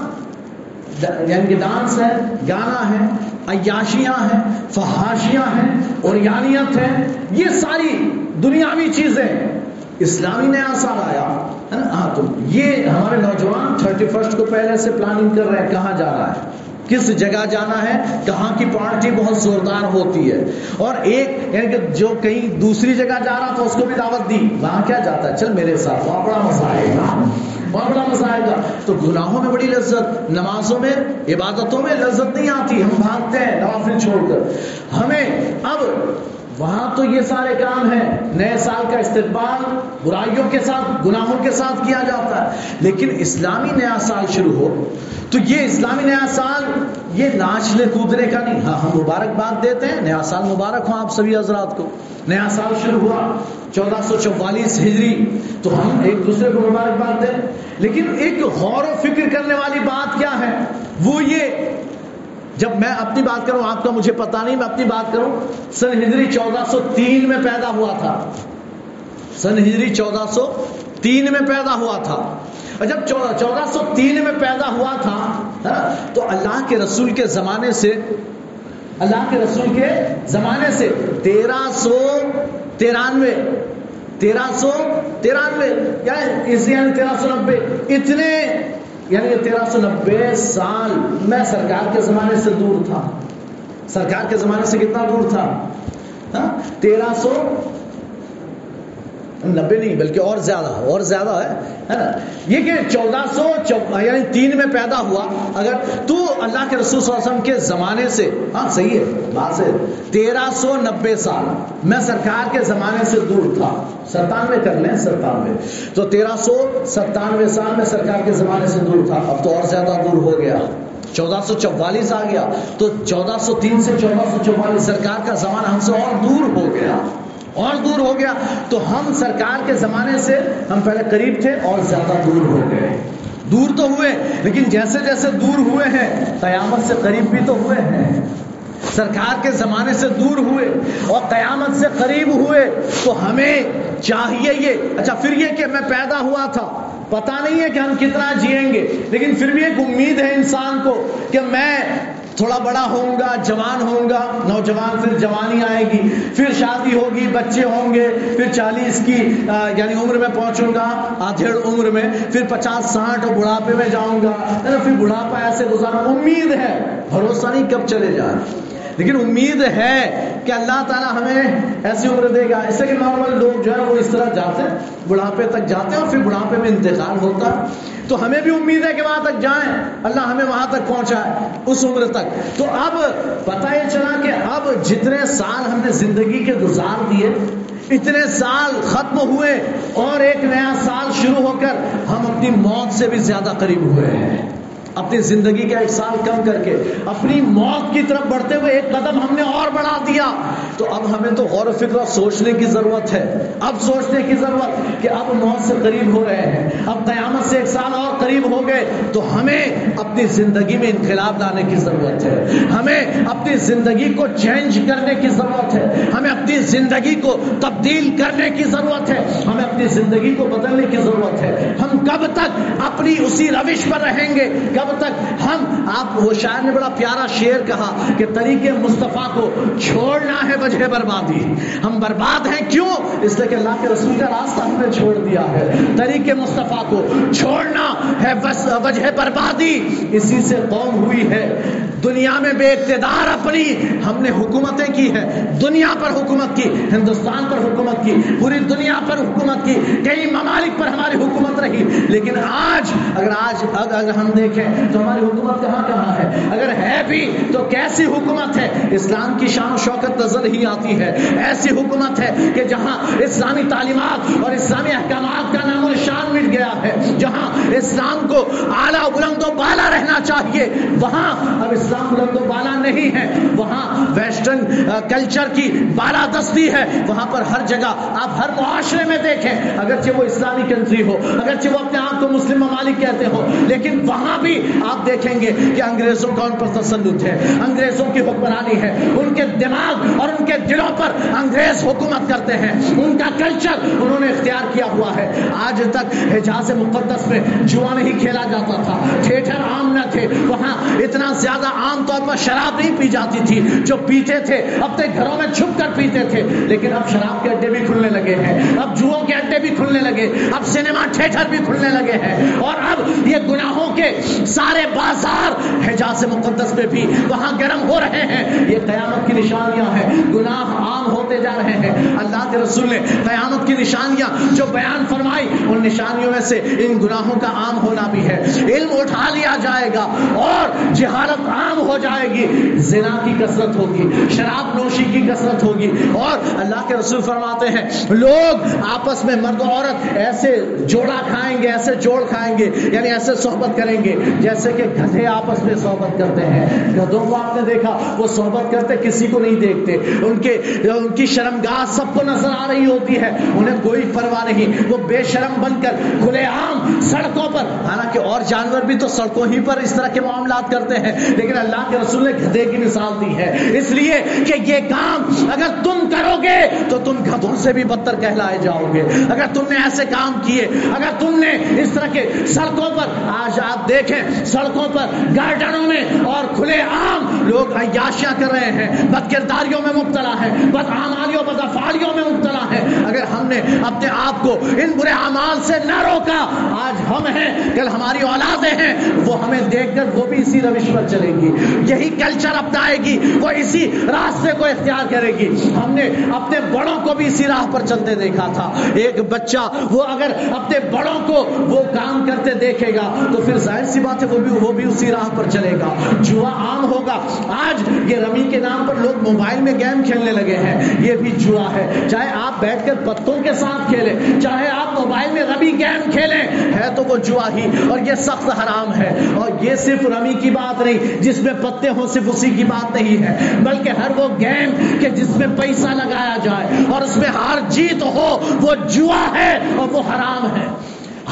یعنی کہ ڈانس ہے، گانا ہے، عیاشیاں ہیں، فحاشیاں ہیں اور یانیت ہے یہ ساری دنیاوی چیزیں۔ اسلامی نیا سال آیا ہاں تو یہ ہمارے نوجوان تھرٹی فرسٹ کو پہلے سے پلاننگ کر رہے ہیں، کہاں جا رہا ہے؟ کس جگہ جانا ہے، کہاں کی پارٹی بہت زوردار ہوتی ہے۔ اور ایک یعنی کہ جو کہیں دوسری جگہ جا رہا تھا، اس کو بھی دعوت دی۔ وہاں کیا جاتا ہے؟ چل میرے ساتھ، وہاں بڑا مزہ آئے گا وہاں بڑا مزہ آئے گا تو گناہوں میں بڑی لذت، نمازوں میں، عبادتوں میں لذت نہیں آتی۔ ہم بھاگتے ہیں نوافل چھوڑ کر۔ ہمیں اب وہاں تو یہ سارے کام ہیں۔ نئے سال کا استقبال برائیوں کے ساتھ، گناہوں کے ساتھ کیا جاتا ہے۔ لیکن اسلامی نیا سال شروع ہو، تو یہ اسلامی نیا سال، یہ ناچنے کودنے کا نہیں۔ ہاں ہم مبارکباد دیتے ہیں۔ نیا سال مبارک ہوں آپ سبھی حضرات کو۔ نیا سال شروع ہوا، چودہ سو چوالیس ہجری، تو ہم ایک دوسرے کو مبارکباد دیں۔ لیکن ایک غور و فکر کرنے والی بات کیا ہے؟ وہ یہ جب میں اپنی بات کروں، آپ کا مجھے پتا نہیں، میں اپنی بات کروں سن ہجری چودہ سو تین میں پیدا ہوا تھا۔ سن ہجری چودہ سو تین میں پیدا ہوا تھا۔ اور جب چودہ چودہ سو تین میں پیدا ہوا تھا تو اللہ کے رسول کے زمانے سے، اللہ کے رسول کے زمانے سے تیرہ سو ترانوے، تیرہ سو ترانوے یعنی تیرہ سو نبے اتنے یعنی یہ تیرہ سو نبے سال میں سرکار کے زمانے سے دور تھا۔ سرکار کے زمانے سے کتنا دور تھا؟ ہاں؟ تیرہ سو نبے نہیں، بلکہ اور زیادہ اور زیادہ ہے نا یہ کہ چودہ سو یعنی تین میں پیدا ہوا۔ اگر تو اللہ کے رسول صلی اللہ علیہ وسلم کے زمانے سے ہاں صحیح ہے، بات ہے۔ تیرہ سو نبے سال میں سرکار کے زمانے سے دور تھا۔ ستانوے کر لیں، ستانوے۔ تو تیرہ سو ستانوے سال میں سرکار کے زمانے سے دور تھا۔ اب تو اور زیادہ دور ہو گیا۔ چودہ سو چوالیس آ گیا۔ تو چودہ سو تین سے چودہ سو چوالیس سرکار کا زمانہ ہم سے اور دور ہو گیا۔ اور دور ہو گیا تو ہم سرکار کے زمانے سے ہم پہلے قریب تھے اور زیادہ دور ہو گئے۔ دور تو ہوئے، لیکن جیسے جیسے دور ہوئے ہیں، قیامت سے قریب بھی تو ہوئے ہیں۔ سرکار کے زمانے سے دور ہوئے اور قیامت سے قریب ہوئے، تو ہمیں چاہیے یہ۔ اچھا پھر یہ کہ میں پیدا ہوا تھا پتا نہیں ہے کہ ہم کتنا جیئیں گے، لیکن پھر بھی ایک امید ہے انسان کو کہ میں تھوڑا بڑا ہوں گا، جوان ہوں گا، نوجوان پھر جوانی آئے گی، پھر شادی ہوگی، بچے ہوں گے، پھر چالیس کی یعنی عمر میں پہنچوں گا، آدھیڑ عمر میں، پھر پچاس، ساٹھ بڑھاپے میں جاؤں گا۔ پھر بڑھاپا ایسے گزارا امید ہے، بھروسہ نہیں کب چلے جائے۔ لیکن امید ہے کہ اللہ تعالیٰ ہمیں ایسی عمر دے گا۔ اس سے کہ نارمل لوگ جو ہے وہ اس طرح جاتے ہیں، بڑھاپے تک جاتے ہیں اور پھر بڑھاپے میں انتقال ہوتا ہے۔ تو ہمیں بھی امید ہے کہ وہاں تک جائیں۔ اللہ ہمیں وہاں تک پہنچائے اس عمر تک۔ تو اب پتہ یہ چلا کہ اب جتنے سال ہم نے زندگی کے گزار دیے، اتنے سال ختم ہوئے اور ایک نیا سال شروع ہو کر ہم اپنی موت سے بھی زیادہ قریب ہوئے ہیں۔ اپنی زندگی کا ایک سال کم کر کے، اپنی موت کی طرف بڑھتے ہوئے ایک قدم ہم نے اور بڑھا دیا۔ تو اب ہمیں تو غور و فکر سوچنے کی ضرورت ہے۔ اب سوچنے کی ضرورت کہ اب موت سے قریب ہو رہے ہیں، اب قیامت سے ایک سال اور قریب ہو گئے۔ تو ہمیں اپنی زندگی میں انقلاب لانے کی ضرورت ہے۔ ہمیں اپنی زندگی کو چینج کرنے کی ضرورت ہے۔ ہمیں اپنی زندگی کو تبدیل کرنے کی ضرورت ہے۔ ہمیں اپنی زندگی کو بدلنے کی ضرورت ہے۔ ہم کب تک اپنی اسی روش پر رہیں گے؟ کب جب تک ہم آپ وہ شاعر نے بڑا پیارا شعر کہا کہ طریقے مصطفیٰ کو چھوڑنا ہے وجہ بربادی۔ ہم برباد ہیں کیوں؟ اس لیے کہ اللہ کے رسول کا راستہ ہم نے چھوڑ دیا ہے۔ طریقے مصطفیٰ کو چھوڑنا ہے وجہ بربادی۔ اسی سے قوم ہوئی ہے۔ دنیا میں بے اقتدار اپنی ہم نے حکومتیں کی ہے دنیا پر حکومت کی، ہندوستان پر حکومت کی، پوری دنیا پر حکومت کی۔ کئی ممالک پر ہماری حکومت رہی، لیکن آج اگر آج اگر ہم دیکھیں تو ہماری حکومت کہاں کہاں ہے؟ اگر ہے بھی تو کیسی حکومت ہے؟ اسلام کی شان و شوکت نظر ہی آتی ہے۔ ایسی حکومت ہے کہ جہاں اسلامی تعلیمات اور اسلامی احکامات کا نام و نشان مٹ گیا ہے، جہاں اسلام کو اعلیٰ بلند و بالا رہنا چاہیے، وہاں اب اسلام بلند و بالا نہیں ہے۔ وہاں ویسٹرن کلچر uh, کی بالا دستی ہے۔ وہاں پر ہر جگہ آپ ہر معاشرے میں دیکھیں۔ اگرچہ وہ اسلامی کنٹری ہو، اگرچہ وہ اپنے آپ کو مسلم ممالک کہتے ہو، لیکن وہاں بھی آپ دیکھیں گے کہ انگریزوں کا ان پر تسلط ہے۔ انگریزوں کی حکمرانی ہے۔ ان کے دماغ اور ان کے دلوں پر انگریز حکومت کرتے ہیں۔ ان کا کلچر انہوں نے اختیار کیا ہوا ہے۔ آج تک حجاز مقدس میں جوا نہیں کھیلا جاتا تھا۔ تھیٹر عام نہ تھے۔ وہاں اتنا زیادہ عام طور پر شراب نہیں پی جاتی تھی، جو پیتے تھے، اپنے گھروں میں چھپ کر پیتے تھے، لیکن اب شراب کے اڈے بھی کھلنے لگے ہیں، اب جوؤں کے اڈے بھی کھلنے لگے، اب سنیما تھیٹر بھی کھلنے لگے ہیں، اور اب یہ گناہوں کے سارے بازار حجاز مقدس میں بھی وہاں گرم ہو رہے ہیں۔ یہ قیامت کی نشانیاں ہیں۔ گناہ عام ہوتے جا رہے ہیں۔ اللہ کے رسول نے قیامت کی نشانیاں جو بیان فرمائی، ان نشانیوں میں سے ان گناہوں کا عام ہونا بھی ہے۔ علم اٹھا لیا جائے گا اور جہالت عام ہو جائے گی، زنا کی کثرت ہوگی، شراب نوشی کی کثرت ہوگی۔ اور اللہ کے رسول فرماتے ہیں، لوگ آپس میں مرد و عورت ایسے جوڑا کھائیں گے، ایسے جوڑ کھائیں گے یعنی ایسے صحبت کریں گے، جیسے کہ گدھے آپس میں صحبت کرتے ہیں۔ گدھوں کو آپ نے دیکھا، وہ صحبت کرتے، کسی کو نہیں دیکھتے۔ ان کے، ان کی شرمگاہ سب کو نظر آ رہی ہوتی ہے، انہیں کوئی پرواہ نہیں۔ وہ بے شرم بن کر کھلے عام سڑکوں پر، حالانکہ اور جانور بھی تو سڑکوں ہی پر اس طرح کے معاملات کرتے ہیں، لیکن اللہ کے رسول نے گدھے کی مثال دی ہے۔ اس لیے کہ یہ کام اگر تم کرو گے تو تم گدھوں سے بھی بدتر کہلائے جاؤ گے۔ اگر تم نے ایسے کام کیے، اگر تم نے اس طرح کے سڑکوں پر، آج آپ دیکھیں سڑکوں پر، گارڈنوں میں اور کھلے عام لوگ عیاشیاں کر رہے ہیں۔ بد کرداریوں میں مبتلا ہے بد آمالیوں بد افاریوں میں مبتلا ہے اگر ہم نے اپنے آپ کو ان برے اعمال سے نہ روکا، آج ہم ہیں، کل ہماری اولادیں ہیں، وہ ہمیں دیکھ کر وہ بھی اسی روش پر چلے گی۔ گی، یہی کلچر اپنائے گی، وہ اسی راستے کو اختیار کرے گی۔ ہم نے اپنے بڑوں کو بھی اسی راہ پر چلتے دیکھا تھا۔ ایک بچہ وہ اگر اپنے بڑوں کو وہ کام کرتے دیکھے گا، تو پھر ظاہر سی بات ہے وہ بھی وہ بھی اسی راہ پر چلے گا۔ جوا عام ہوگا۔ آج یہ رمی کے نام پر لوگ موبائل میں گیم کھیلنے لگے ہیں۔ یہ بھی جوا ہے۔ چاہے آپ بیٹھ کر پتوں کے ساتھ کھیلیں، چاہے آپ موبائل میں رمی گیم کھیلیں، ہے تو وہ جوا ہی۔ اور یہ سخت حرام ہے۔ اور یہ صرف رمی کی بات نہیں، جس میں پتے ہوں صرف اسی کی بات نہیں ہے، بلکہ ہر وہ گیم کہ جس میں پیسہ لگایا جائے اور اس میں ہار جیت ہو، وہ جوا ہے اور وہ حرام ہے۔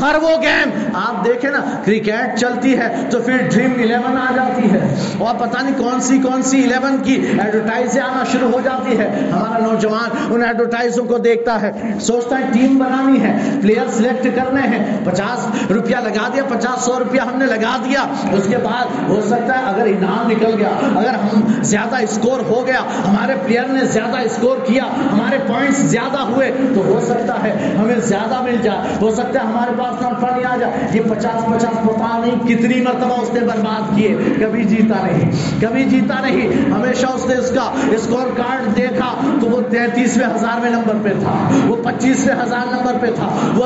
ہر وہ گیم آپ دیکھیں نا، کرکٹ چلتی ہے تو پھر ڈریم الیون آ جاتی ہے۔ اور پتہ نہیں کون سی کون سی الیون کی ایڈورٹائز آنا شروع ہو جاتی ہے۔ ہمارا نوجوان ان ایڈورٹائزوں کو دیکھتا ہے، سوچتا ہے ٹیم بنانی ہے پلیئر سلیکٹ کرنے ہیں۔ پچاس روپیہ لگا دیا، پچاس سو روپیہ ہم نے لگا دیا۔ اس کے بعد ہو سکتا ہے اگر انعام نکل گیا، اگر ہم زیادہ اسکور ہو گیا، ہمارے پلیئر نے زیادہ اسکور کیا، ہمارے پوائنٹس زیادہ ہوئے، تو ہو سکتا ہے ہمیں زیادہ مل جائے۔ ہو سکتا ہے ہمارے پاس پاس آ جائے۔ یہ پچاس پچاس پتا نہیں کتنی مرتبہ اس نے برباد کیے۔ کبھی جیتا نہیں، کبھی جیتا نہیں۔ ہمیشہ اس نے اس کا اسکور کارڈ دیکھا تو وہ تینتیسویں ہزار نمبر پہ تھا، وہ پچیسویں ہزار نمبر پہ تھا، وہ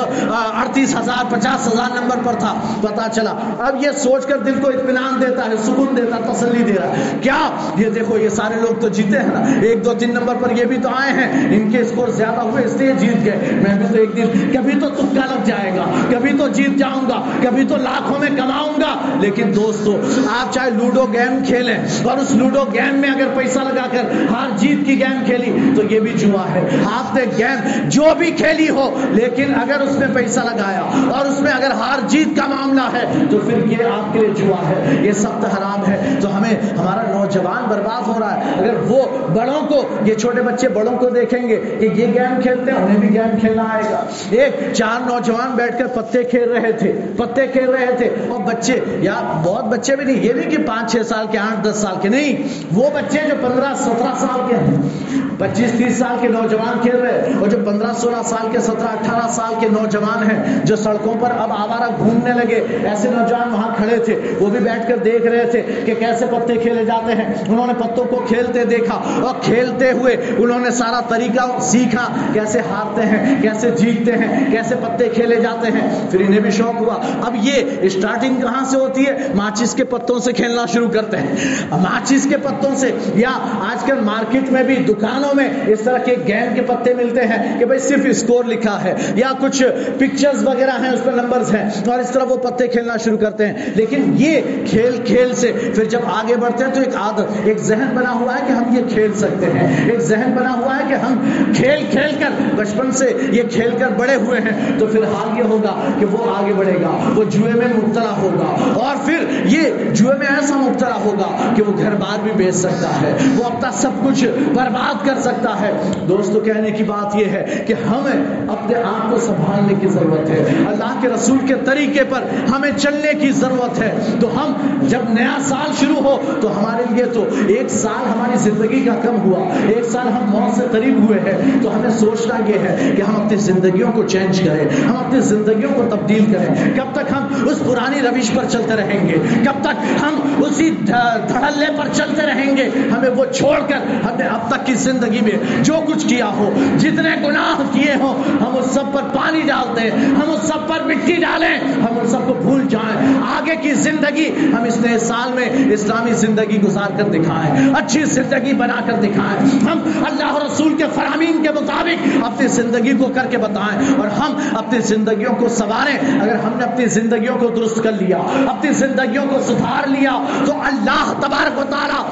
اڑتیس ہزار، پچاس ہزار نمبر پر تھا۔ پتا چلا، اب یہ سوچ کر دل کو اطمینان دیتا ہے، سکون دیتا تسلی دے رہا ہے۔ کیا؟ یہ دیکھو، یہ سارے لوگ تو جیتے ہیں نا۔ ایک دو تین نمبر پر یہ بھی تو آئے ہیں۔ ان کے اسکور زیادہ ہوئے، اس لیے جیت گئے۔ میں بھی تو ایک دن، کبھی تو تکا لگ جائے گا۔ کبھی تو جیت جاؤں گا، کبھی تو لاکھوں میں کماؤں گا۔ لیکن دوستو، آپ چاہے لوڈو گیم کھیلیں اور اس لوڈو گیم میں اگر پیسہ لگا کر ہار جیت کی گیم کھیلی، تو یہ بھی جوا ہے۔ آپ نے گیم جو بھی کھیلی ہو، لیکن اگر اس میں پیسہ لگایا اور اس میں اگر ہار جیت کا معاملہ ہے، تو پھر یہ آپ کے لیے جوا ہے۔ یہ سخت حرام ہے۔ تو ہمیں، ہمارا نوجوان برباد ہو رہا ہے۔ اگر وہ بڑوں کو، یہ چھوٹے بچے بڑوں کو دیکھیں گے کہ یہ گیم کھیلتے ہیں، انہیں بھی گیم کھیلنا آئے گا۔ ایک، چار نوجوان بیٹھ کر پتے کھیل رہے تھے، پتے کھیل رہے تھے۔ اور بچے، یا بہت بچے بھی نہیں، یہ نہیں کہ پانچ چھ سال کے، آٹھ دس سال کے نہیں، وہ بچے جو پندرہ سترہ سال کے ہیں۔ پچیس تیس سال کے نوجوان کھیل رہے اور جو پندرہ سولہ سال کے سترہ اٹھارہ سال کے نوجوان ہیں جو سڑکوں پر اب آوارہ گھومنے لگے، ایسے نوجوان وہاں کھڑے تھے، وہ بھی بیٹھ کر دیکھ رہے تھے کہ کیسے پتے کھیلے جاتے ہیں۔ انہوں نے پتوں کو کھیلتے دیکھا اور کھیلتے ہوئے انہوں نے سارا طریقہ سیکھا کیسے ہارتے ہیں، کیسے جیتتے ہیں، کیسے پتے کھیلے جاتے ہیں۔ پھر انہیں بھی شوق ہوا۔ اب یہ اسٹارٹنگ کہاں سے ہوتی ہے؟ ماچس کے پتوں سے کھیلنا شروع کرتے ہیں۔ ماچس کے پتوں سے یا آج کل مارکیٹ میں بھی دکانوں دکانوں میں اس طرح کے گیم کے پتے ملتے ہیں کہ بھائی صرف اسکور لکھا ہے یا کچھ پکچرز وغیرہ ہیں، اس پر نمبرز ہیں اور اس طرح وہ پتے کھیلنا شروع کرتے ہیں۔ لیکن یہ کھیل کھیل سے پھر جب آگے بڑھتے ہیں تو ایک عادت ایک ذہن بنا ہوا ہے کہ ہم یہ کھیل سکتے ہیں۔ ایک ذہن بنا ہوا ہے کہ ہم کھیل کھیل کر بچپن سے یہ کھیل کر بڑے ہوئے ہیں۔ تو پھر حال یہ ہوگا کہ وہ آگے بڑھے گا، وہ جوئے میں مبتلا ہوگا۔ اور پھر یہ جوئے میں ایسا مبتلا ہوگا کہ وہ گھر بار بھی بیچ سکتا ہے۔ وہ اپنا سب کچھ برباد کر سکتا ہے۔ دوستو، کہنے کی بات یہ ہے کہ ہمیں اپنے آپ کو سنبھالنے کی ضرورت ہے۔ اللہ کے رسول کے طریقے پر ہمیں چلنے کی ضرورت ہے۔ تو ہم جب نیا سال شروع ہو، تو ہمارے لیے تو ایک سال ہماری زندگی کا کم ہوا۔ ایک سال ہم موت سے قریب ہوئے ہیں۔ تو ہمیں سوچنا یہ ہے کہ ہم اپنی زندگیوں کو چینج کریں۔ ہم اپنی زندگیوں کو تبدیل کریں۔ کب تک ہم اس پرانی روش پر چلتے رہیں گے؟ کب تک ہم اسی دھڑلے پر چلتے رہیں گے؟ ہمیں وہ چھوڑ کر ہم نے اب تک کی زندگی زندگی میں جو کچھ کیا ہو، جتنے گناہ کیے ہوں، ہم اس سب پر پانی ڈالتے ہیں، ہم اس سب پر مٹی ڈالیں، ہم ان سب کو بھول جائیں۔ آگے کی زندگی ہم اس نئے سال میں اسلامی زندگی گزار کر دکھائیں، اچھی زندگی بنا کر دکھائیں۔ ہم اللہ رسول کے فرامین کے مطابق اپنی زندگی کو کر کے بتائیں اور ہم اپنی زندگیوں کو سواریں اگر ہم نے اپنی زندگیوں کو درست کر لیا، اپنی زندگیوں کو سدھار لیا، تو اللہ تبارک و تعالیٰ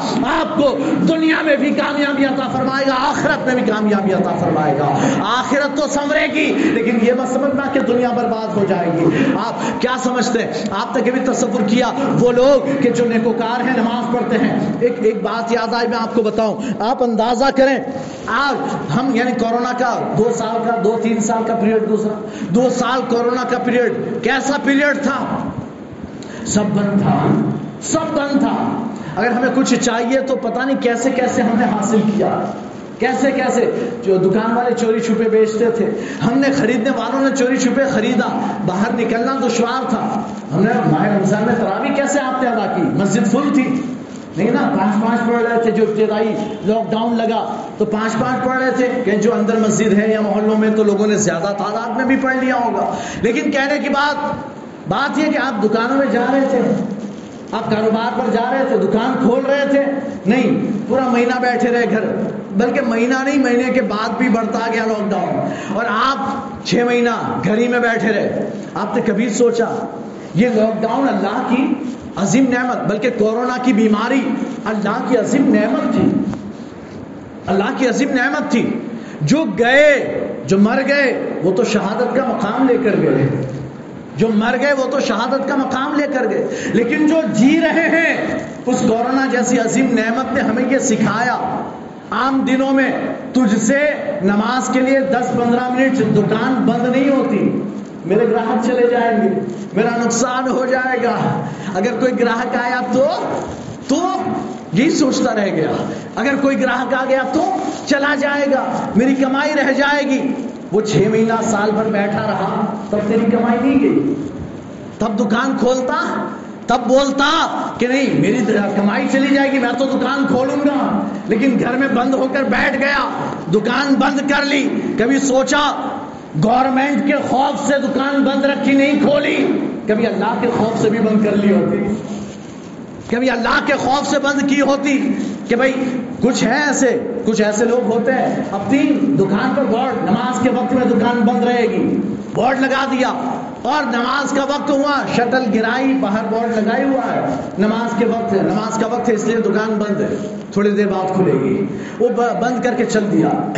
آپ کو دنیا میں بھی کامیابی عطا فرمائے گا، آخرت میں بھی کامیابی عطا فرمائے گا۔ آخرت تو سنورے گی، لیکن یہ مت سمجھنا کہ دنیا برباد ہو جائے گی۔ آپ کیا سمجھتے ہیں؟ آپ نے کبھی تصور کیا، وہ لوگ کہ جو نیکوکار ہیں، نماز پڑھتے ہیں۔ ایک ایک بات یاد آئی، میں آپ کو بتاؤں۔ آپ اندازہ کریں، آج ہم یعنی کورونا کا دو سال کا، دو، تین سال کا پیریڈ دوسرا دو سال کورونا کا پیریڈ کیسا پیریڈ تھا؟ سب بند تھا۔ سب بند تھا۔ اگر ہمیں کچھ چاہیے تو پتہ نہیں کیسے کیسے ہم نے حاصل کیا۔ کیسے کیسے؟ جو دکان والے چوری چھپے بیچتے تھے۔ ہم نے خریدنے والوں نے چوری چھپے خریدا۔ باہر نکلنا دشوار تھا۔ ہم نے ماہ رمضان میں تراوی کیسے آپ نے ادا کی؟ مسجد فل تھی۔ نہیں نا، پانچ پانچ پڑھ رہے تھے جو ابتدائی لاک ڈاؤن لگا۔ تو پانچ پانچ پڑھ رہے تھے کہ جو اندر مسجد ہے یا محلوں میں تو لوگوں نے زیادہ تعداد میں بھی پڑھ لیا ہوگا۔ لیکن کہنے کی بات بات یہ کہ آپ دکانوں میں جا رہے تھے۔ آپ کاروبار پر جا رہے تھے، دکان کھول رہے تھے۔ نہیں، پورا مہینہ بیٹھے رہے گھر۔ بلکہ مہینہ نہیں، مہینے کے بعد بھی بڑھتا گیا لاک ڈاؤن اور آپ چھ مہینہ گھر ہی میں بیٹھے رہے۔ آپ نے کبھی سوچا، یہ لاک ڈاؤن اللہ کی عظیم نعمت، بلکہ کورونا کی بیماری اللہ کی عظیم نعمت تھی۔ اللہ کی عظیم نعمت تھی۔ جو گئے، جو مر گئے، وہ تو شہادت کا مقام لے کر گئے۔ جو مر گئے، وہ تو شہادت کا مقام لے کر گئے۔ لیکن جو جی رہے ہیں، اس کورونا جیسی عظیم نعمت نے ہمیں یہ سکھایا۔ عام دنوں میں تجھ سے نماز کے لیے دس پندرہ منٹ دکان بند نہیں ہوتی۔ میرے گراہک چلے جائیں گے۔ میرا نقصان ہو جائے گا۔ اگر کوئی گراہک آیا تو تو یہی سوچتا رہ گیا۔ اگر کوئی گراہک آ گیا تو چلا جائے گا۔ میری کمائی رہ جائے گی۔ وہ چھ مہینہ سال بھر بیٹھا رہا، تب تیری کمائی نہیں گئی۔ تب دکان کھولتا تب بولتا کہ نہیں، میری کمائی چلی جائے گی، میں تو دکان کھولوں گا۔ لیکن گھر میں بند ہو کر بیٹھ گیا، دکان بند کر لی۔ کبھی سوچا گورنمنٹ کے خوف سے دکان بند رکھی، نہیں کھولی۔ کبھی اللہ کے خوف سے بھی بند کر لی ہوتی۔ کبھی اللہ کے خوف سے بند کی ہوتی۔ کہ بھائی کچھ ہے ایسے، کچھ ایسے لوگ ہوتے ہیں۔ اپنی دکان پر بورڈ نماز کے وقت میں دکان بند رہے گی۔ بورڈ لگا دیا۔ اور نماز کا وقت ہوا، شٹل گرائی، باہر بورڈ لگائی ہوا ہے۔ نماز کے وقت ہے نماز کا وقت ہے، اس لیے دکان بند ہے۔ تھوڑی دیر بعد کھلے گی۔ وہ بند کر کے چل دیا۔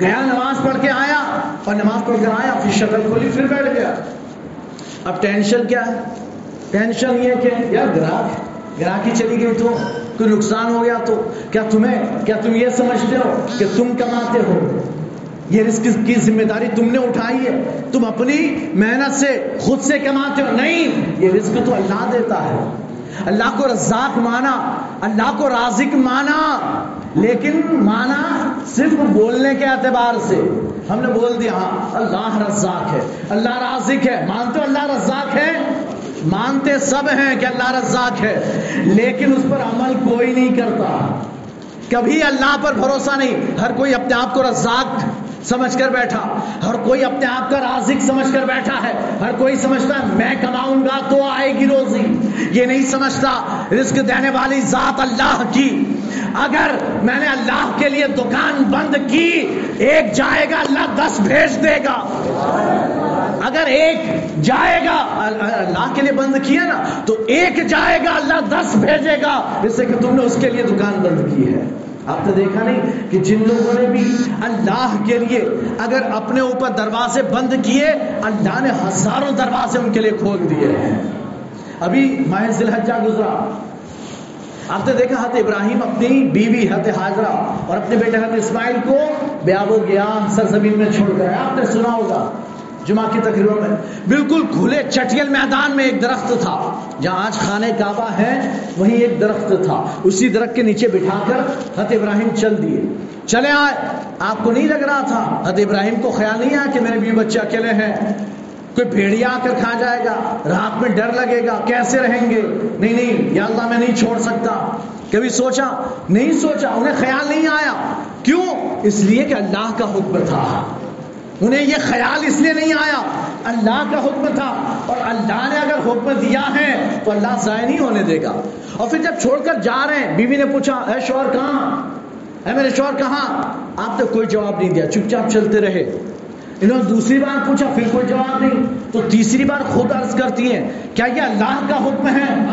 گیا، نماز پڑھ کے آیا۔ اور نماز پڑھ کر آیا، پھر شکل کھولی، پھر بیٹھ گیا۔ اب ٹینشن کیا ہے؟ ٹینشن یہ کہ یار گراہک گراہکی چلی گئی تو کوئی نقصان ہو گیا تو کیا تمہیں، کیا تم یہ سمجھتے ہو کہ تم کماتے ہو؟ یہ رزق کی ذمہ داری تم نے اٹھائی ہے۔ تم اپنی محنت سے خود سے کماتے ہو۔ نہیں، یہ رزق تو اللہ دیتا ہے۔ اللہ کو رزاق مانا، اللہ کو رازق مانا۔ لیکن مانا صرف بولنے کے اعتبار سے۔ ہم نے بول دیا ہاں اللہ رزاق ہے، اللہ رازق ہے۔ مانتے ہو اللہ رزاق ہے؟ مانتے سب ہیں کہ اللہ رزاق ہے، لیکن اس پر عمل کوئی نہیں کرتا۔ کبھی اللہ پر بھروسہ نہیں، ہر کوئی اپنے آپ کو رزاق سمجھ کر بیٹھا۔ ہر کوئی اپنے آپ کا رازق سمجھ کر بیٹھا ہے۔ ہر کوئی سمجھتا ہے، میں کماؤں گا تو آئے گی روزی۔ یہ نہیں سمجھتا رزق دینے والی ذات اللہ کی۔ اگر میں نے اللہ کے لیے دکان بند کی، ایک جائے گا، اللہ دس بھیج دے گا۔ اگر ایک جائے گا، اللہ کے لیے بند کیا نا، تو ایک جائے گا، اللہ دس بھیجے گا جس سے کہ تم نے اس کے لیے دکان بند کی ہے۔ آپ نے دیکھا نہیں کہ جن لوگوں نے بھی اللہ کے لیے اگر اپنے اوپر دروازے بند کیے، اللہ نے ہزاروں دروازے ان کے لیے کھول دیے ہیں۔ ابھی ماہ ذلحجہ گزرا۔ آپ نے دیکھا حت ابراہیم اپنی بیوی حت حاضرہ اور اپنے بیٹے حت اسماعیل کو بیاب و گیا سرزمین میں چھوڑ گیا آپ نے سنا ہوگا۔ جمعہ کی تقریروں میں بالکل کھلے چٹیل میدان میں ایک درخت تھا، جہاں آج خانہ کعبہ ہے وہیں ایک درخت تھا۔ اسی درخت کے نیچے بٹھا کر حت ابراہیم چل دیے۔ چلے آئے۔ آپ کو نہیں لگ رہا تھا؟ حت ابراہیم کو خیال نہیں آیا کہ میرے بیوی بچے اکیلے ہیں؟ کوئی بھیڑیا آ کر کھا جائے گا؟ رات میں ڈر لگے گا؟ کیسے رہیں گے؟ نہیں نہیں، یا اللہ میں نہیں چھوڑ سکتا۔ کبھی سوچا؟ نہیں سوچا، انہیں خیال نہیں آیا۔ کیوں؟ اس لیے کہ اللہ کا حکم تھا۔ انہیں یہ خیال اس لیے نہیں آیا۔ اللہ کا حکم تھا۔ اور اللہ نے اگر حکم دیا ہے تو اللہ ضائع نہیں ہونے دے گا۔ اور پھر جب چھوڑ کر جا رہے ہیں، بیوی نے پوچھا، اے شوہر، کہاں؟ اے میرے شوہر، کہاں؟ آپ نے کوئی جواب نہیں دیا۔ چپ چاپ چلتے رہے۔ انہوں نے دوسری بار پوچھا، پھر کوئی جواب نہیں؟ تو تیسری بار خود عرض کرتی ہیں، کیا یہ اللہ کا حکم ہے؟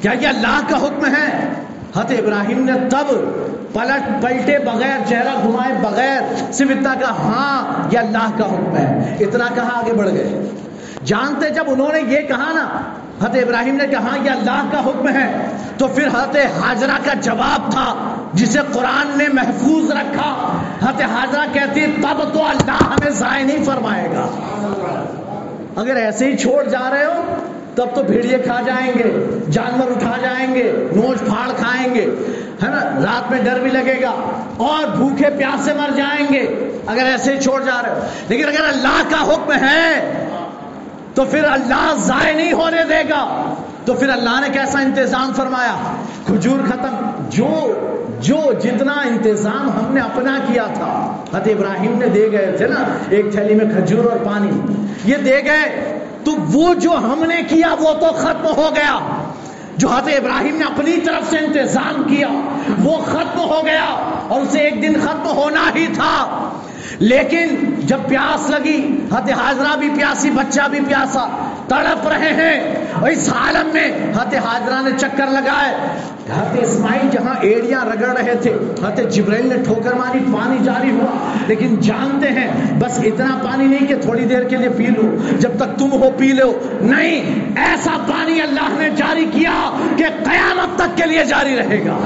کیا یہ اللہ کا حکم ہے؟ حت ابراہیم نے تب پلٹ پلٹے بغیر چہرہ گھمائے بغیر صرف اتنا کہا ہاں یہ اللہ کا حکم ہے۔ اتنا کہا آگے بڑھ گئے۔ جانتے جب انہوں نے یہ کہا نا حت ابراہیم نے کہا ہاں، یہ اللہ کا حکم ہے۔ تو پھر حت حاجرہ کا جواب تھا، جسے قرآن نے محفوظ رکھا۔ حت حاجرہ کہتی، تب تو اللہ ہمیں ضائع نہیں فرمائے گا۔ اگر ایسے ہی چھوڑ جا رہے ہو تب تو بھیڑیے کھا جائیں گے، جانور اٹھا جائیں گے نوچ پھاڑ کھائیں گے، ہے نا؟ رات میں ڈر بھی لگے گا، اور بھوکے پیاس سے مر جائیں گے۔ اگر ایسے ہی چھوڑ جا رہے ہو۔ لیکن اگر اللہ کا حکم ہے، تو پھر اللہ ضائع نہیں ہونے دے گا۔ تو پھر اللہ نے کیسا انتظام فرمایا؟ کھجور ختم۔ جو جو جتنا انتظام ہم نے اپنا کیا تھا حت ابراہیم نے دے گئے تھے نا، ایک تھیلی میں کھجور اور پانی۔ یہ دے گئے تو وہ جو ہم نے کیا وہ تو ختم ہو گیا۔ جو حضرت ابراہیم نے اپنی طرف سے انتظام کیا، وہ ختم ہو گیا اور اسے ایک دن ختم ہونا ہی تھا۔ لیکن جب پیاس لگی حت حاضرہ بھی پیاسی، بچہ بھی پیاسا، تڑپ رہے ہیں۔ اس عالم میں حت حاضرہ نے چکر لگائے۔ حت اسماعیل جہاں ایڑیاں رگڑ رہے تھے حت جبرائیل نے ٹھوکر ماری، پانی جاری ہوا۔ لیکن جانتے ہیں، بس اتنا پانی نہیں کہ تھوڑی دیر کے لیے پی لو۔ جب تک تم ہو پی لو۔ نہیں، ایسا پانی اللہ نے جاری کیا کہ قیامت تک کے لیے جاری رہے گا۔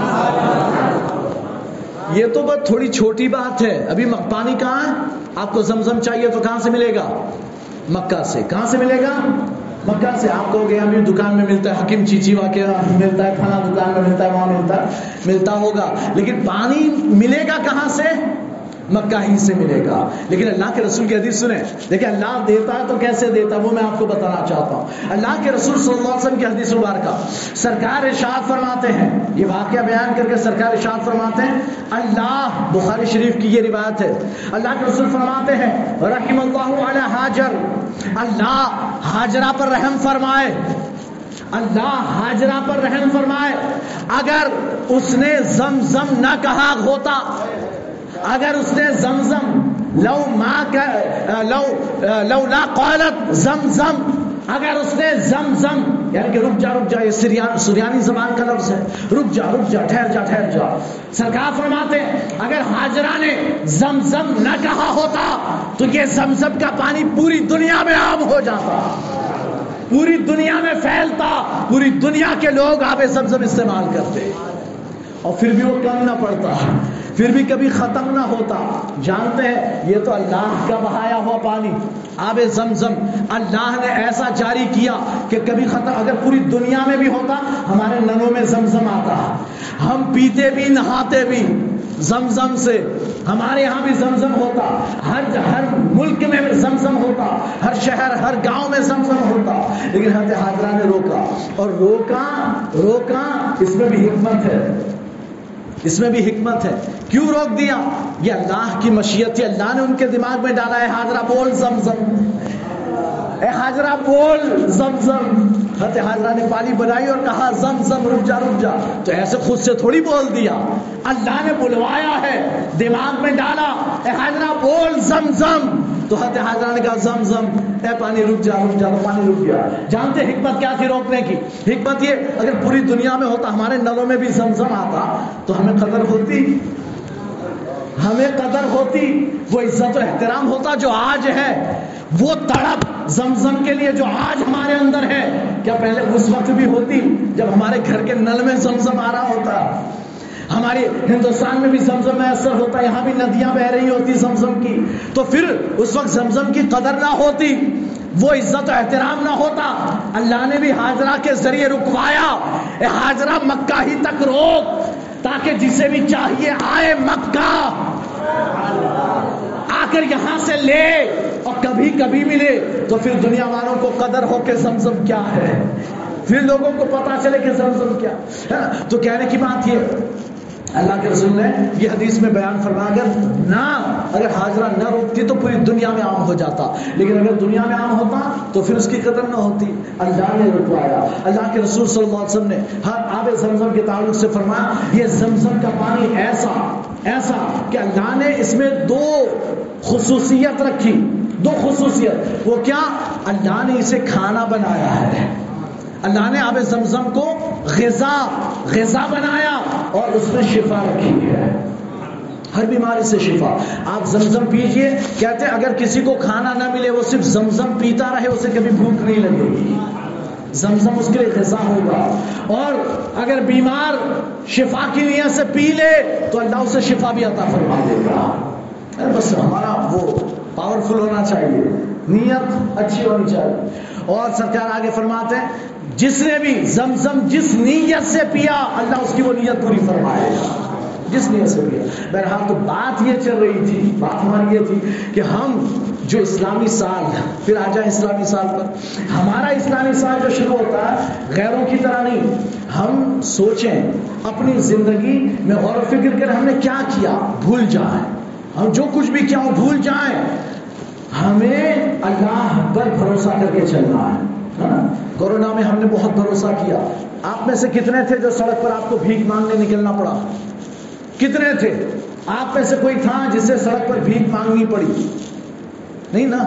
یہ تو بس تھوڑی چھوٹی بات ہے۔ ابھی پانی کہاں ہے؟ آپ کو زمزم چاہیے تو کہاں سے ملے گا؟ مکہ سے۔ کہاں سے ملے گا؟ مکہ سے آپ کو گے ہمیں دکان میں ملتا ہے، حکیم چیچی کے ملتا ہے کھانا دکان میں ملتا ہے وہاں ملتا ہے، ملتا ہوگا۔ لیکن پانی ملے گا کہاں سے؟ مکہ ہی سے ملے گا۔ لیکن اللہ کے رسول کی حدیث سنیں۔ دیکھیں اللہ دیتا ہے تو کیسے دیتا وہ میں آپ کو بتانا چاہتا ہوں۔ اللہ کے رسول صلی اللہ علیہ وسلم کی حدیث مبارکہ۔ سرکار ارشاد فرماتے ہیں۔ یہ واقعہ بیان کر کے سرکار ارشاد فرماتے ہیں۔ اللہ، بخاری شریف کی یہ روایت ہے۔ اللہ کے رسول فرماتے ہیں رحم اللہ علی حاجر۔ اللہ حاجرہ پر رحم فرمائے۔ اللہ حاجرہ پر رحم فرمائے۔ اگر اس نے زم زم نہ کہا ہوتا اگر اس نے زمزم، لو ما لو لو لا قالت زمزم۔ اگر اس نے زمزم یعنی کہ رک جا رک جا، یہ سریان سریانی زبان کا لفظ ہے۔ رک جا رک جا، ٹھہر جا ٹھہر جا۔ سرکار فرماتے ہیں، اگر حاجرہ نے زمزم نہ کہا ہوتا، تو یہ زمزم کا پانی پوری دنیا میں عام ہو جاتا۔ پوری دنیا میں پھیلتا، پوری دنیا کے لوگ آب زمزم استعمال کرتے۔ اور پھر بھی وہ کم نہ پڑتا۔ پھر بھی کبھی ختم نہ ہوتا۔ جانتے ہیں، یہ تو اللہ کا بہایا ہوا پانی۔ آب زمزم، اللہ نے ایسا جاری کیا کہ کبھی ختم، اگر پوری دنیا میں بھی ہوتا، ہمارے نلوں میں زمزم آتا۔ ہم پیتے بھی، نہاتے بھی۔ زمزم سے ہمارے یہاں بھی زمزم ہوتا۔ ہر ہر ملک میں زمزم ہوتا۔ ہر شہر، ہر گاؤں میں زمزم ہوتا۔ لیکن حضرت حاضرہ نے روکا۔ اور روکا روکا، اس میں بھی حکمت ہے۔ اس میں بھی حکمت ہے۔ کیوں روک دیا؟ یہ اللہ کی مشیت ہے اللہ نے ان کے دماغ میں ڈالا ہے، حاضرہ بول زمزم۔ اے حاضرہ بول زمزم۔ حضرت حاضرہ نے پانی بنائی اور کہا، زم زم، رک جا رک جا۔ تو ایسے خود سے تھوڑی بول دیا۔ اللہ نے بلوایا ہے، دماغ میں ڈالا۔ اے حاضرہ، بول، زم زم۔ تو حضرت حاضرہ نے کہا، زم زم۔ اے پانی، رک جا رک جا پانی رک گیا۔ جانتے حکمت کیا تھی روکنے کی؟ حکمت یہ، اگر پوری دنیا میں ہوتا، ہمارے نلوں میں بھی زم زم آتا، تو ہمیں قدر ہوتی۔ ہمیں قدر ہوتی، وہ عزت و احترام ہوتا جو آج ہے۔ وہ تڑپ زمزم کے لیے جو آج ہمارے اندر ہے۔ کیا پہلے اس وقت بھی ہوتی جب ہمارے گھر کے نل میں زمزم آ رہا ہوتا؟ ہماری ہندوستان میں بھی زمزم میسر ہوتا، یہاں بھی ندیاں بہ رہی ہوتی زمزم کی۔ تو پھر اس وقت زمزم کی قدر نہ ہوتی، وہ عزت و احترام نہ ہوتا۔ اللہ نے بھی حاضرہ کے ذریعے رکوایا، اے حاضرہ مکہ ہی تک روک۔ تاکہ جسے بھی چاہیے آئے مکہ آ کر یہاں سے لے اور کبھی کبھی ملے تو پھر دنیا والوں کو قدر ہو کے زمزم کیا ہے۔ پھر لوگوں کو پتا چلے کہ زمزم کیا۔ ہاں، تو کہنے کی بات یہ اللہ کے رسول نے یہ حدیث میں بیان فرما کر نہ اگر حاضرہ نہ روکتی تو پوری دنیا میں عام ہو جاتا۔ لیکن اگر دنیا میں عام ہوتا تو پھر اس کی قدر نہ ہوتی۔ اللہ نے رکوایا۔ اللہ کے رسول صلی اللہ علیہ وسلم نے ہر آب زمزم کے تعلق سے فرمایا، یہ زمزم کا پانی ایسا ایسا کہ اللہ نے اس میں دو خصوصیت رکھی۔ دو خصوصیت۔ وہ کیا؟ اللہ نے اسے کھانا بنایا ہے۔ اللہ نے آب زمزم کو غذا غذا بنایا اور اس میں شفا رکھی ہے۔ ہر بیماری سے شفا۔ آپ زمزم پیجئے، کہتے ہیں اگر کسی کو کھانا نہ ملے، وہ صرف زمزم پیتا رہے، اسے کبھی بھوک نہیں لگے۔ گی زمزم اس کے لیے غذا ہوگا۔ اور اگر بیمار شفا کی نیت سے پی لے، تو اللہ اسے شفا بھی عطا فرما دے گا۔ بس ہمارا وہ پاورفل ہونا چاہیے۔ نیت اچھی ہونی چاہیے۔ اور سرکار آگے فرماتے ہیں، جس نے بھی زمزم جس نیت سے پیا، اللہ اس کی وہ نیت پوری فرمائے۔ گا جس نیت سے پیا۔ بہرحال تو بات یہ چل رہی تھی، بات ہماری یہ تھی کہ ہم جو اسلامی سال، پھر آ جائیں اسلامی سال پر۔ ہمارا اسلامی سال جو شروع ہوتا ہے، غیروں کی طرح نہیں۔ ہم سوچیں اپنی زندگی میں غور و فکر کر ہم نے کیا کیا؟ بھول جائیں۔ ہم جو کچھ بھی کیا ہوں بھول جائیں۔ ہمیں اللہ پر بھروسہ کر کے چلنا ہے۔ کورونا میں ہم نے بہت بھروسہ کیا۔ آپ میں سے کتنے تھے جو سڑک پر آپ کو بھیک مانگنے نکلنا پڑا؟ کتنے تھے؟ آپ میں سے کوئی تھا جسے سڑک پر بھیک مانگنی پڑی؟ نہیں نا؟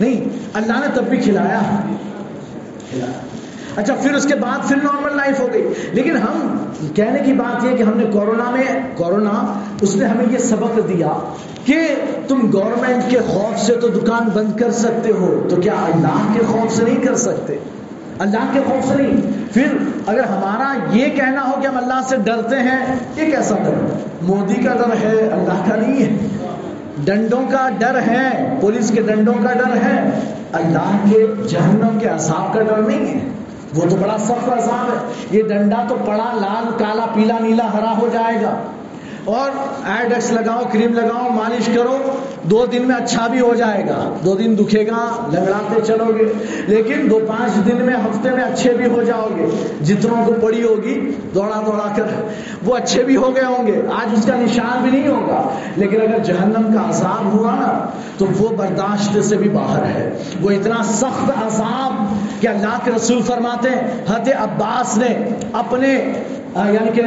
نہیں۔ اللہ نے تب بھی کھلایا۔ اچھا پھر اس کے بعد پھر نارمل لائف ہو گئی۔ لیکن ہم، کہنے کی بات یہ کہ ہم نے کورونا میں کورونا اس نے ہمیں یہ سبق دیا۔ کہ تم گورنمنٹ کے خوف سے تو دکان بند کر سکتے ہو، تو کیا اللہ کے خوف سے نہیں کر سکتے؟ اللہ کے خوف سے نہیں۔ پھر اگر ہمارا یہ کہنا ہو کہ ہم اللہ سے ڈرتے ہیں، یہ کیسا ڈر؟ مودی کا ڈر ہے، اللہ کا نہیں ہے۔ ڈنڈوں کا ڈر ہے، پولیس کے ڈنڈوں کا ڈر ہے۔ اللہ کے جہنم کے عذاب کا ڈر نہیں ہے۔ وہ تو بڑا سخت عذاب ہے۔ یہ ڈنڈا تو پڑا، لال، کالا، پیلا، نیلا، ہرا ہو جائے گا۔ اور ایڈکس لگاؤ کریم لگاؤ مالش کرو دو دن میں اچھا بھی ہو جائے گا۔ دو دن دکھے گا لگڑاتے چلو گے۔ لیکن دو پانچ دن میں، ہفتے میں اچھے بھی ہو جاؤ گے۔ جتنوں کو پڑی ہوگی، دوڑا دوڑا کر، وہ اچھے بھی ہو گئے ہوں گے۔ آج اس کا نشان بھی نہیں ہوگا۔ لیکن اگر جہنم کا عذاب ہوا نا، تو وہ برداشت سے بھی باہر ہے۔ وہ اتنا سخت عذاب کہ اللہ کے رسول فرماتے ہیں، حضرت عباس نے اپنے یعنی کہ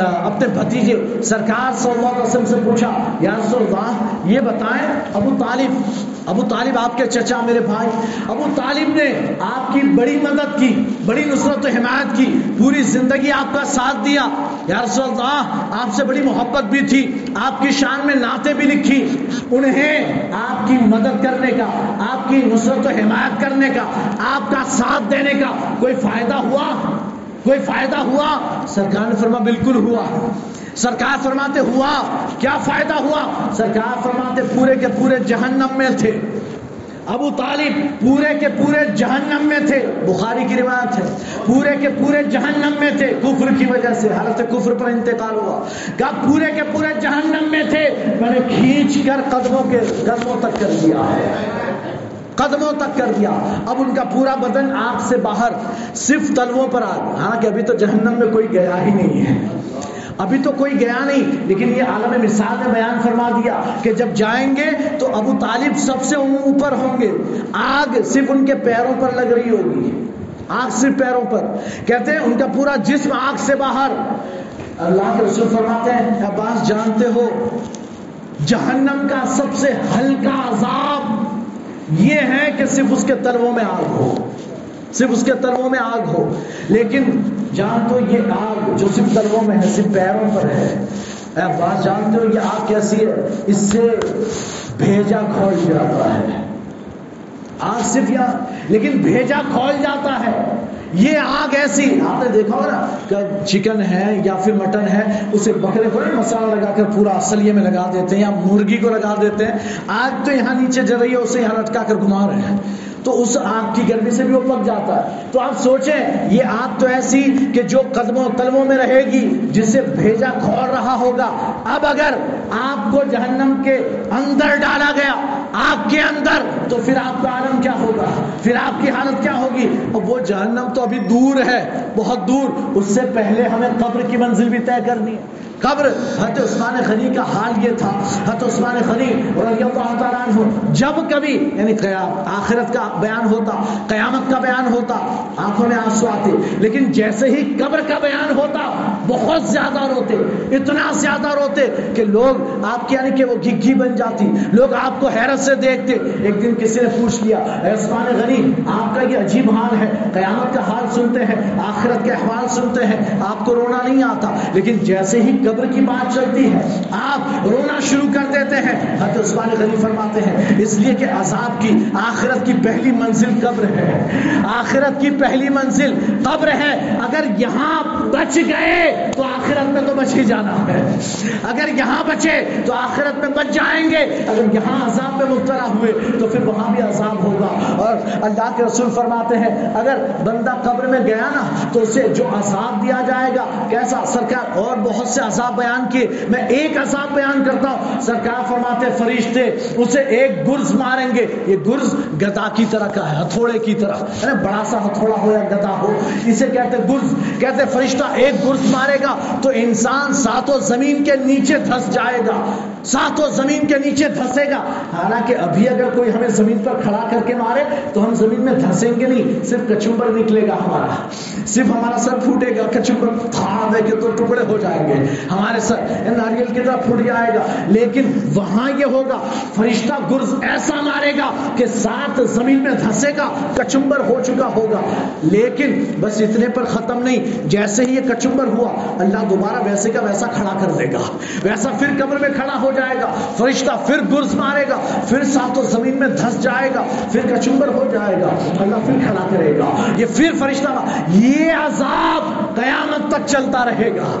اپنے بھتیجے، سرکار صلی اللہ علیہ وسلم سے پوچھا، یا رسول اللہ، یہ بتائیں؟ ابو طالب ابو طالب آپ کے چچا میرے بھائی، ابو طالب نے آپ کی بڑی مدد کی، بڑی نصرت و حمایت کی، پوری زندگی آپ کا ساتھ دیا۔ یا رسول اللہ، آپ سے بڑی محبت بھی تھی، آپ کی شان میں نعتیں بھی لکھی۔ انہیں آپ کی مدد کرنے کا، آپ کی نصرت و حمایت کرنے کا، آپ کا ساتھ دینے کا کوئی فائدہ ہوا؟ کوئی فائدہ ہوا؟ سرکار نے فرما بالکل ہوا۔ سرکار فرماتے ہوا، کیا فائدہ ہوا؟ سرکار فرماتے پورے کے پورے جہنم میں تھے۔ ابو طالب پورے کے پورے جہنم میں تھے۔ بخاری کی روایت ہے، پورے کے پورے جہنم میں تھے۔ کفر کی وجہ سے حالت کفر پر انتقال ہوا۔ کہا، پورے کے پورے جہنم میں تھے۔ میں نے کھینچ کر قدموں کے قدموں تک کر دیا۔ قدموں تک کر دیا۔ اب ان کا پورا بدن آگ سے باہر صرف تلووں پر آگ حالانکہ ابھی تو جہنم میں کوئی گیا ہی نہیں ہے۔ ابھی تو کوئی گیا نہیں، لیکن یہ عالم مثال نے بیان فرما دیا کہ جب جائیں گے تو ابو طالب سب سے اوپر ہوں گے۔ آگ صرف ان کے پیروں پر لگ رہی ہوگی۔ آگ صرف پیروں پر۔ کہتے ہیں ان کا پورا جسم آگ سے باہر۔ اللہ کے رسول فرماتے ہیں عباس، جانتے ہو، جہنم کا سب سے ہلکا عذاب یہ ہے کہ صرف اس کے تلووں میں آگ ہو۔ صرف اس کے تلووں میں آگ ہو۔ لیکن جان تو یہ آگ جو صرف تلووں میں ہے، صرف پیروں پر ہے۔ اے بات جانتے ہو، یہ آگ کیسی ہے؟ اس سے بھیجا کھول جاتا ہے۔ آگ صرف یہاں لیکن بھیجا کھول جاتا ہے۔ یہ آگ ایسی، آپ نے دیکھا ہو نا، کہ چکن ہے یا پھر مٹن ہے، اسے بکرے کو نہیں مسالہ لگا کر پورا اصلیے میں لگا دیتے ہیں یا مرغی کو لگا دیتے ہیں۔ آگ تو یہاں نیچے جل رہی ہے، اسے یہاں لٹکا کر گھما رہے ہیں۔ تو اس آگ کی گرمی سے بھی وہ پک جاتا ہے۔ تو آپ سوچیں، یہ آگ تو ایسی کہ جو قدموں تلموں میں رہے گی جسے بھیجا کھول رہا ہوگا۔ اب اگر آپ کو جہنم کے اندر ڈالا گیا، آگ کے اندر، تو پھر آپ کا عالم کیا ہوگا؟ پھر آپ کی حالت کیا ہوگی؟ اور وہ جہنم تو ابھی دور ہے، بہت دور۔ اس سے پہلے ہمیں قبر کی منزل بھی طے کرنی ہے۔ قبر، حضرت عثمان خلی کا حال یہ تھا۔ حضرت عثمان خلی رضی اللہ تعالیٰ عنہ جب کبھی یعنی آخرت کا بیان ہوتا، قیامت کا بیان ہوتا، آنکھوں میں آنسو آتے، لیکن جیسے ہی قبر کا بیان ہوتا بہت زیادہ روتے، اتنا زیادہ روتے کہ لوگ آپ کی یعنی کہ وہ گھی بن جاتی، لوگ آپ کو حیرت سے دیکھتے، ایک دن کسی نے پوچھ لیا عثمان غنی، آپ کا یہ عجیب حال ہے، قیامت کا حال سنتے ہیں، آخرت کے احوال سنتے ہیں، آپ کو رونا نہیں آتا۔ لیکن جیسے ہی قبر کی بات چلتی ہے، آپ رونا شروع کر دیتے ہیں۔ حضرت عثمان غنی فرماتے ہیں، اس لیے کہ عذاب کی، آخرت کی پہلی منزل قبر ہے۔ آخرت کی پہلی منزل قبر ہے۔ اگر یہاں بچ گئے تو آخرت میں تو بچ ہی جانا ہے۔ اگر یہاں بچے تو آخرت میں بچ جائیں گے۔ اگر یہاں عذاب میں مبتلا ہوئے تو پھر وہاں بھی عذاب ہوگا۔ اور اللہ کے رسول فرماتے ہیں، اگر بندہ قبر میں گیا نا تو اسے جو عذاب دیا جائے گا، کیسا؟ سرکار اور بہت سے عذاب بیان کیے۔ میں ایک عذاب بیان کرتا ہوں۔ سرکار فرماتے فرشتے اسے ایک گرز ماریں گے۔ یہ گرز گدا کی طرح کا ہے، ہتھوڑے کی طرح۔ یعنی بڑا سا ہتھوڑا ہو یا گدا ہو، اسے کہتے گرز۔ کہتے فرشتہ ایک گرز مارے مارے گا تو انسان ساتوں زمین کے نیچے دھس جائے گا، ساتوں زمین کے نیچے دھسے گا۔ حالانکہ ابھی اگر کوئی ہمیں زمین پر کھڑا کر کے مارے تو ہم زمین میں دھسیں گے نہیں، صرف کچمبر نکلے گا ہمارا۔ صرف ہمارا سر پھوٹے گا، کچمبر تھاڑ دے کے تو ٹکڑے ہو جائیں گے۔ ہمارے سر ناریل کی طرح پھوٹ جائے گا۔ لیکن وہاں یہ ہوگا، فرشتہ گرز ایسا مارے گا کہ سات زمین میں دھسے گا، کچمبر ہو چکا ہوگا۔ لیکن بس اتنے پر ختم نہیں، جیسے ہی یہ کچمبر ہوا اللہ دوبارہ ویسے کا ویسا کھڑا کر دے گا۔ ویسا پھر قبر میں کھڑا ہو جائے گا۔ فرشتہ پھر گرز مارے گا۔ پھر ساتوں زمین میں دھس جائے گا۔ پھر کچمبر ہو جائے گا۔ اللہ پھر کھڑا کرے گا۔ یہ پھر فرشتہ، یہ عذاب قیامت تک چلتا رہے گا۔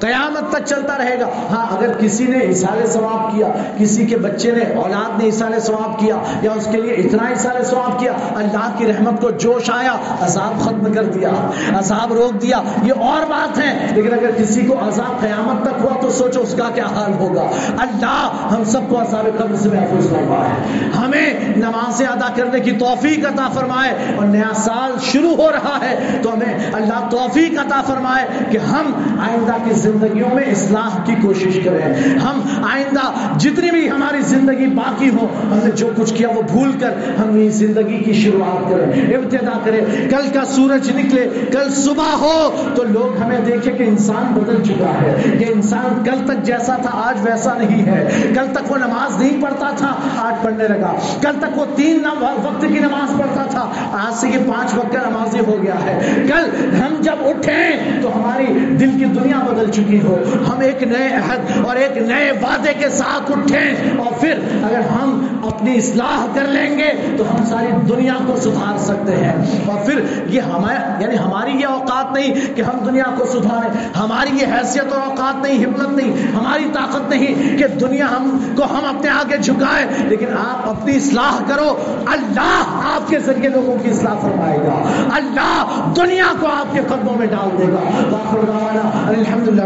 قیامت تک چلتا رہے گا۔ ہاں اگر کسی نے اشارے ثواب کیا، کسی کے بچے نے، اولاد نے اشارے ثواب کیا، یا اس کے لیے اتنا اشارے ثواب کیا، اللہ کی رحمت کو جوش آیا، عذاب ختم کر دیا، عذاب روک دیا، یہ اور بات ہے۔ لیکن اگر کسی کو عذاب قیامت تک ہوا تو سوچو اس کا کیا حال ہوگا۔ اللہ ہم سب کو عذاب قبر سے محفوظ فرمائے۔ ہمیں نمازیں ادا کرنے کی توفیق عطا فرمائے۔ اور نیا سال شروع ہو رہا ہے تو ہمیں اللہ توفیق عطا فرمائے کہ ہم آئندہ کی زندگیوں میں اصلاح کی کوشش کریں۔ ہم آئندہ جتنی بھی ہماری زندگی باقی ہو، ہم نے جو کچھ کیا وہ بھول کر ہم یہ زندگی کی شروعات کریں۔ ابتدا کریں۔ کل کا سورج نکلے، کل صبح ہو تو لوگ ہمیں دیکھیں کہ انسان بدل چکا ہے۔ کہ انسان کل تک جیسا تھا، آج ویسا نہیں ہے۔ کل تک وہ نماز نہیں پڑھتا تھا، آج پڑھنے لگا۔ کل تک وہ تین وقت کی نماز پڑھتا تھا، آج سے یہ پانچ وقت کا نمازی ہو گیا ہے۔ کل ہم جب اٹھیں تو ہماری دل کی دنیا بدل چکی چکی ہو۔ ہم ایک نئے عہد اور ایک نئے وعدے کے ساتھ اٹھیں اور پھر اگر ہم اپنی اصلاح کر لیں گے تو ہم ساری دنیا کو سدھار سکتے ہیں۔ اور پھر یہ ہمیں یعنی ہماری یہ اوقات نہیں کہ ہم دنیا کو سدھاریں۔ ہماری یہ حیثیت اور اوقات نہیں، ہمت نہیں، ہماری طاقت نہیں کہ دنیا ہم کو ہم اپنے آگے جھکائے۔ لیکن آپ اپنی اصلاح کرو۔ اللہ آپ کے ذریعے لوگوں کی اصلاح فرمائے گا۔ اللہ دنیا کو آپ کے قدموں میں ڈال دے گا۔ الحمد للہ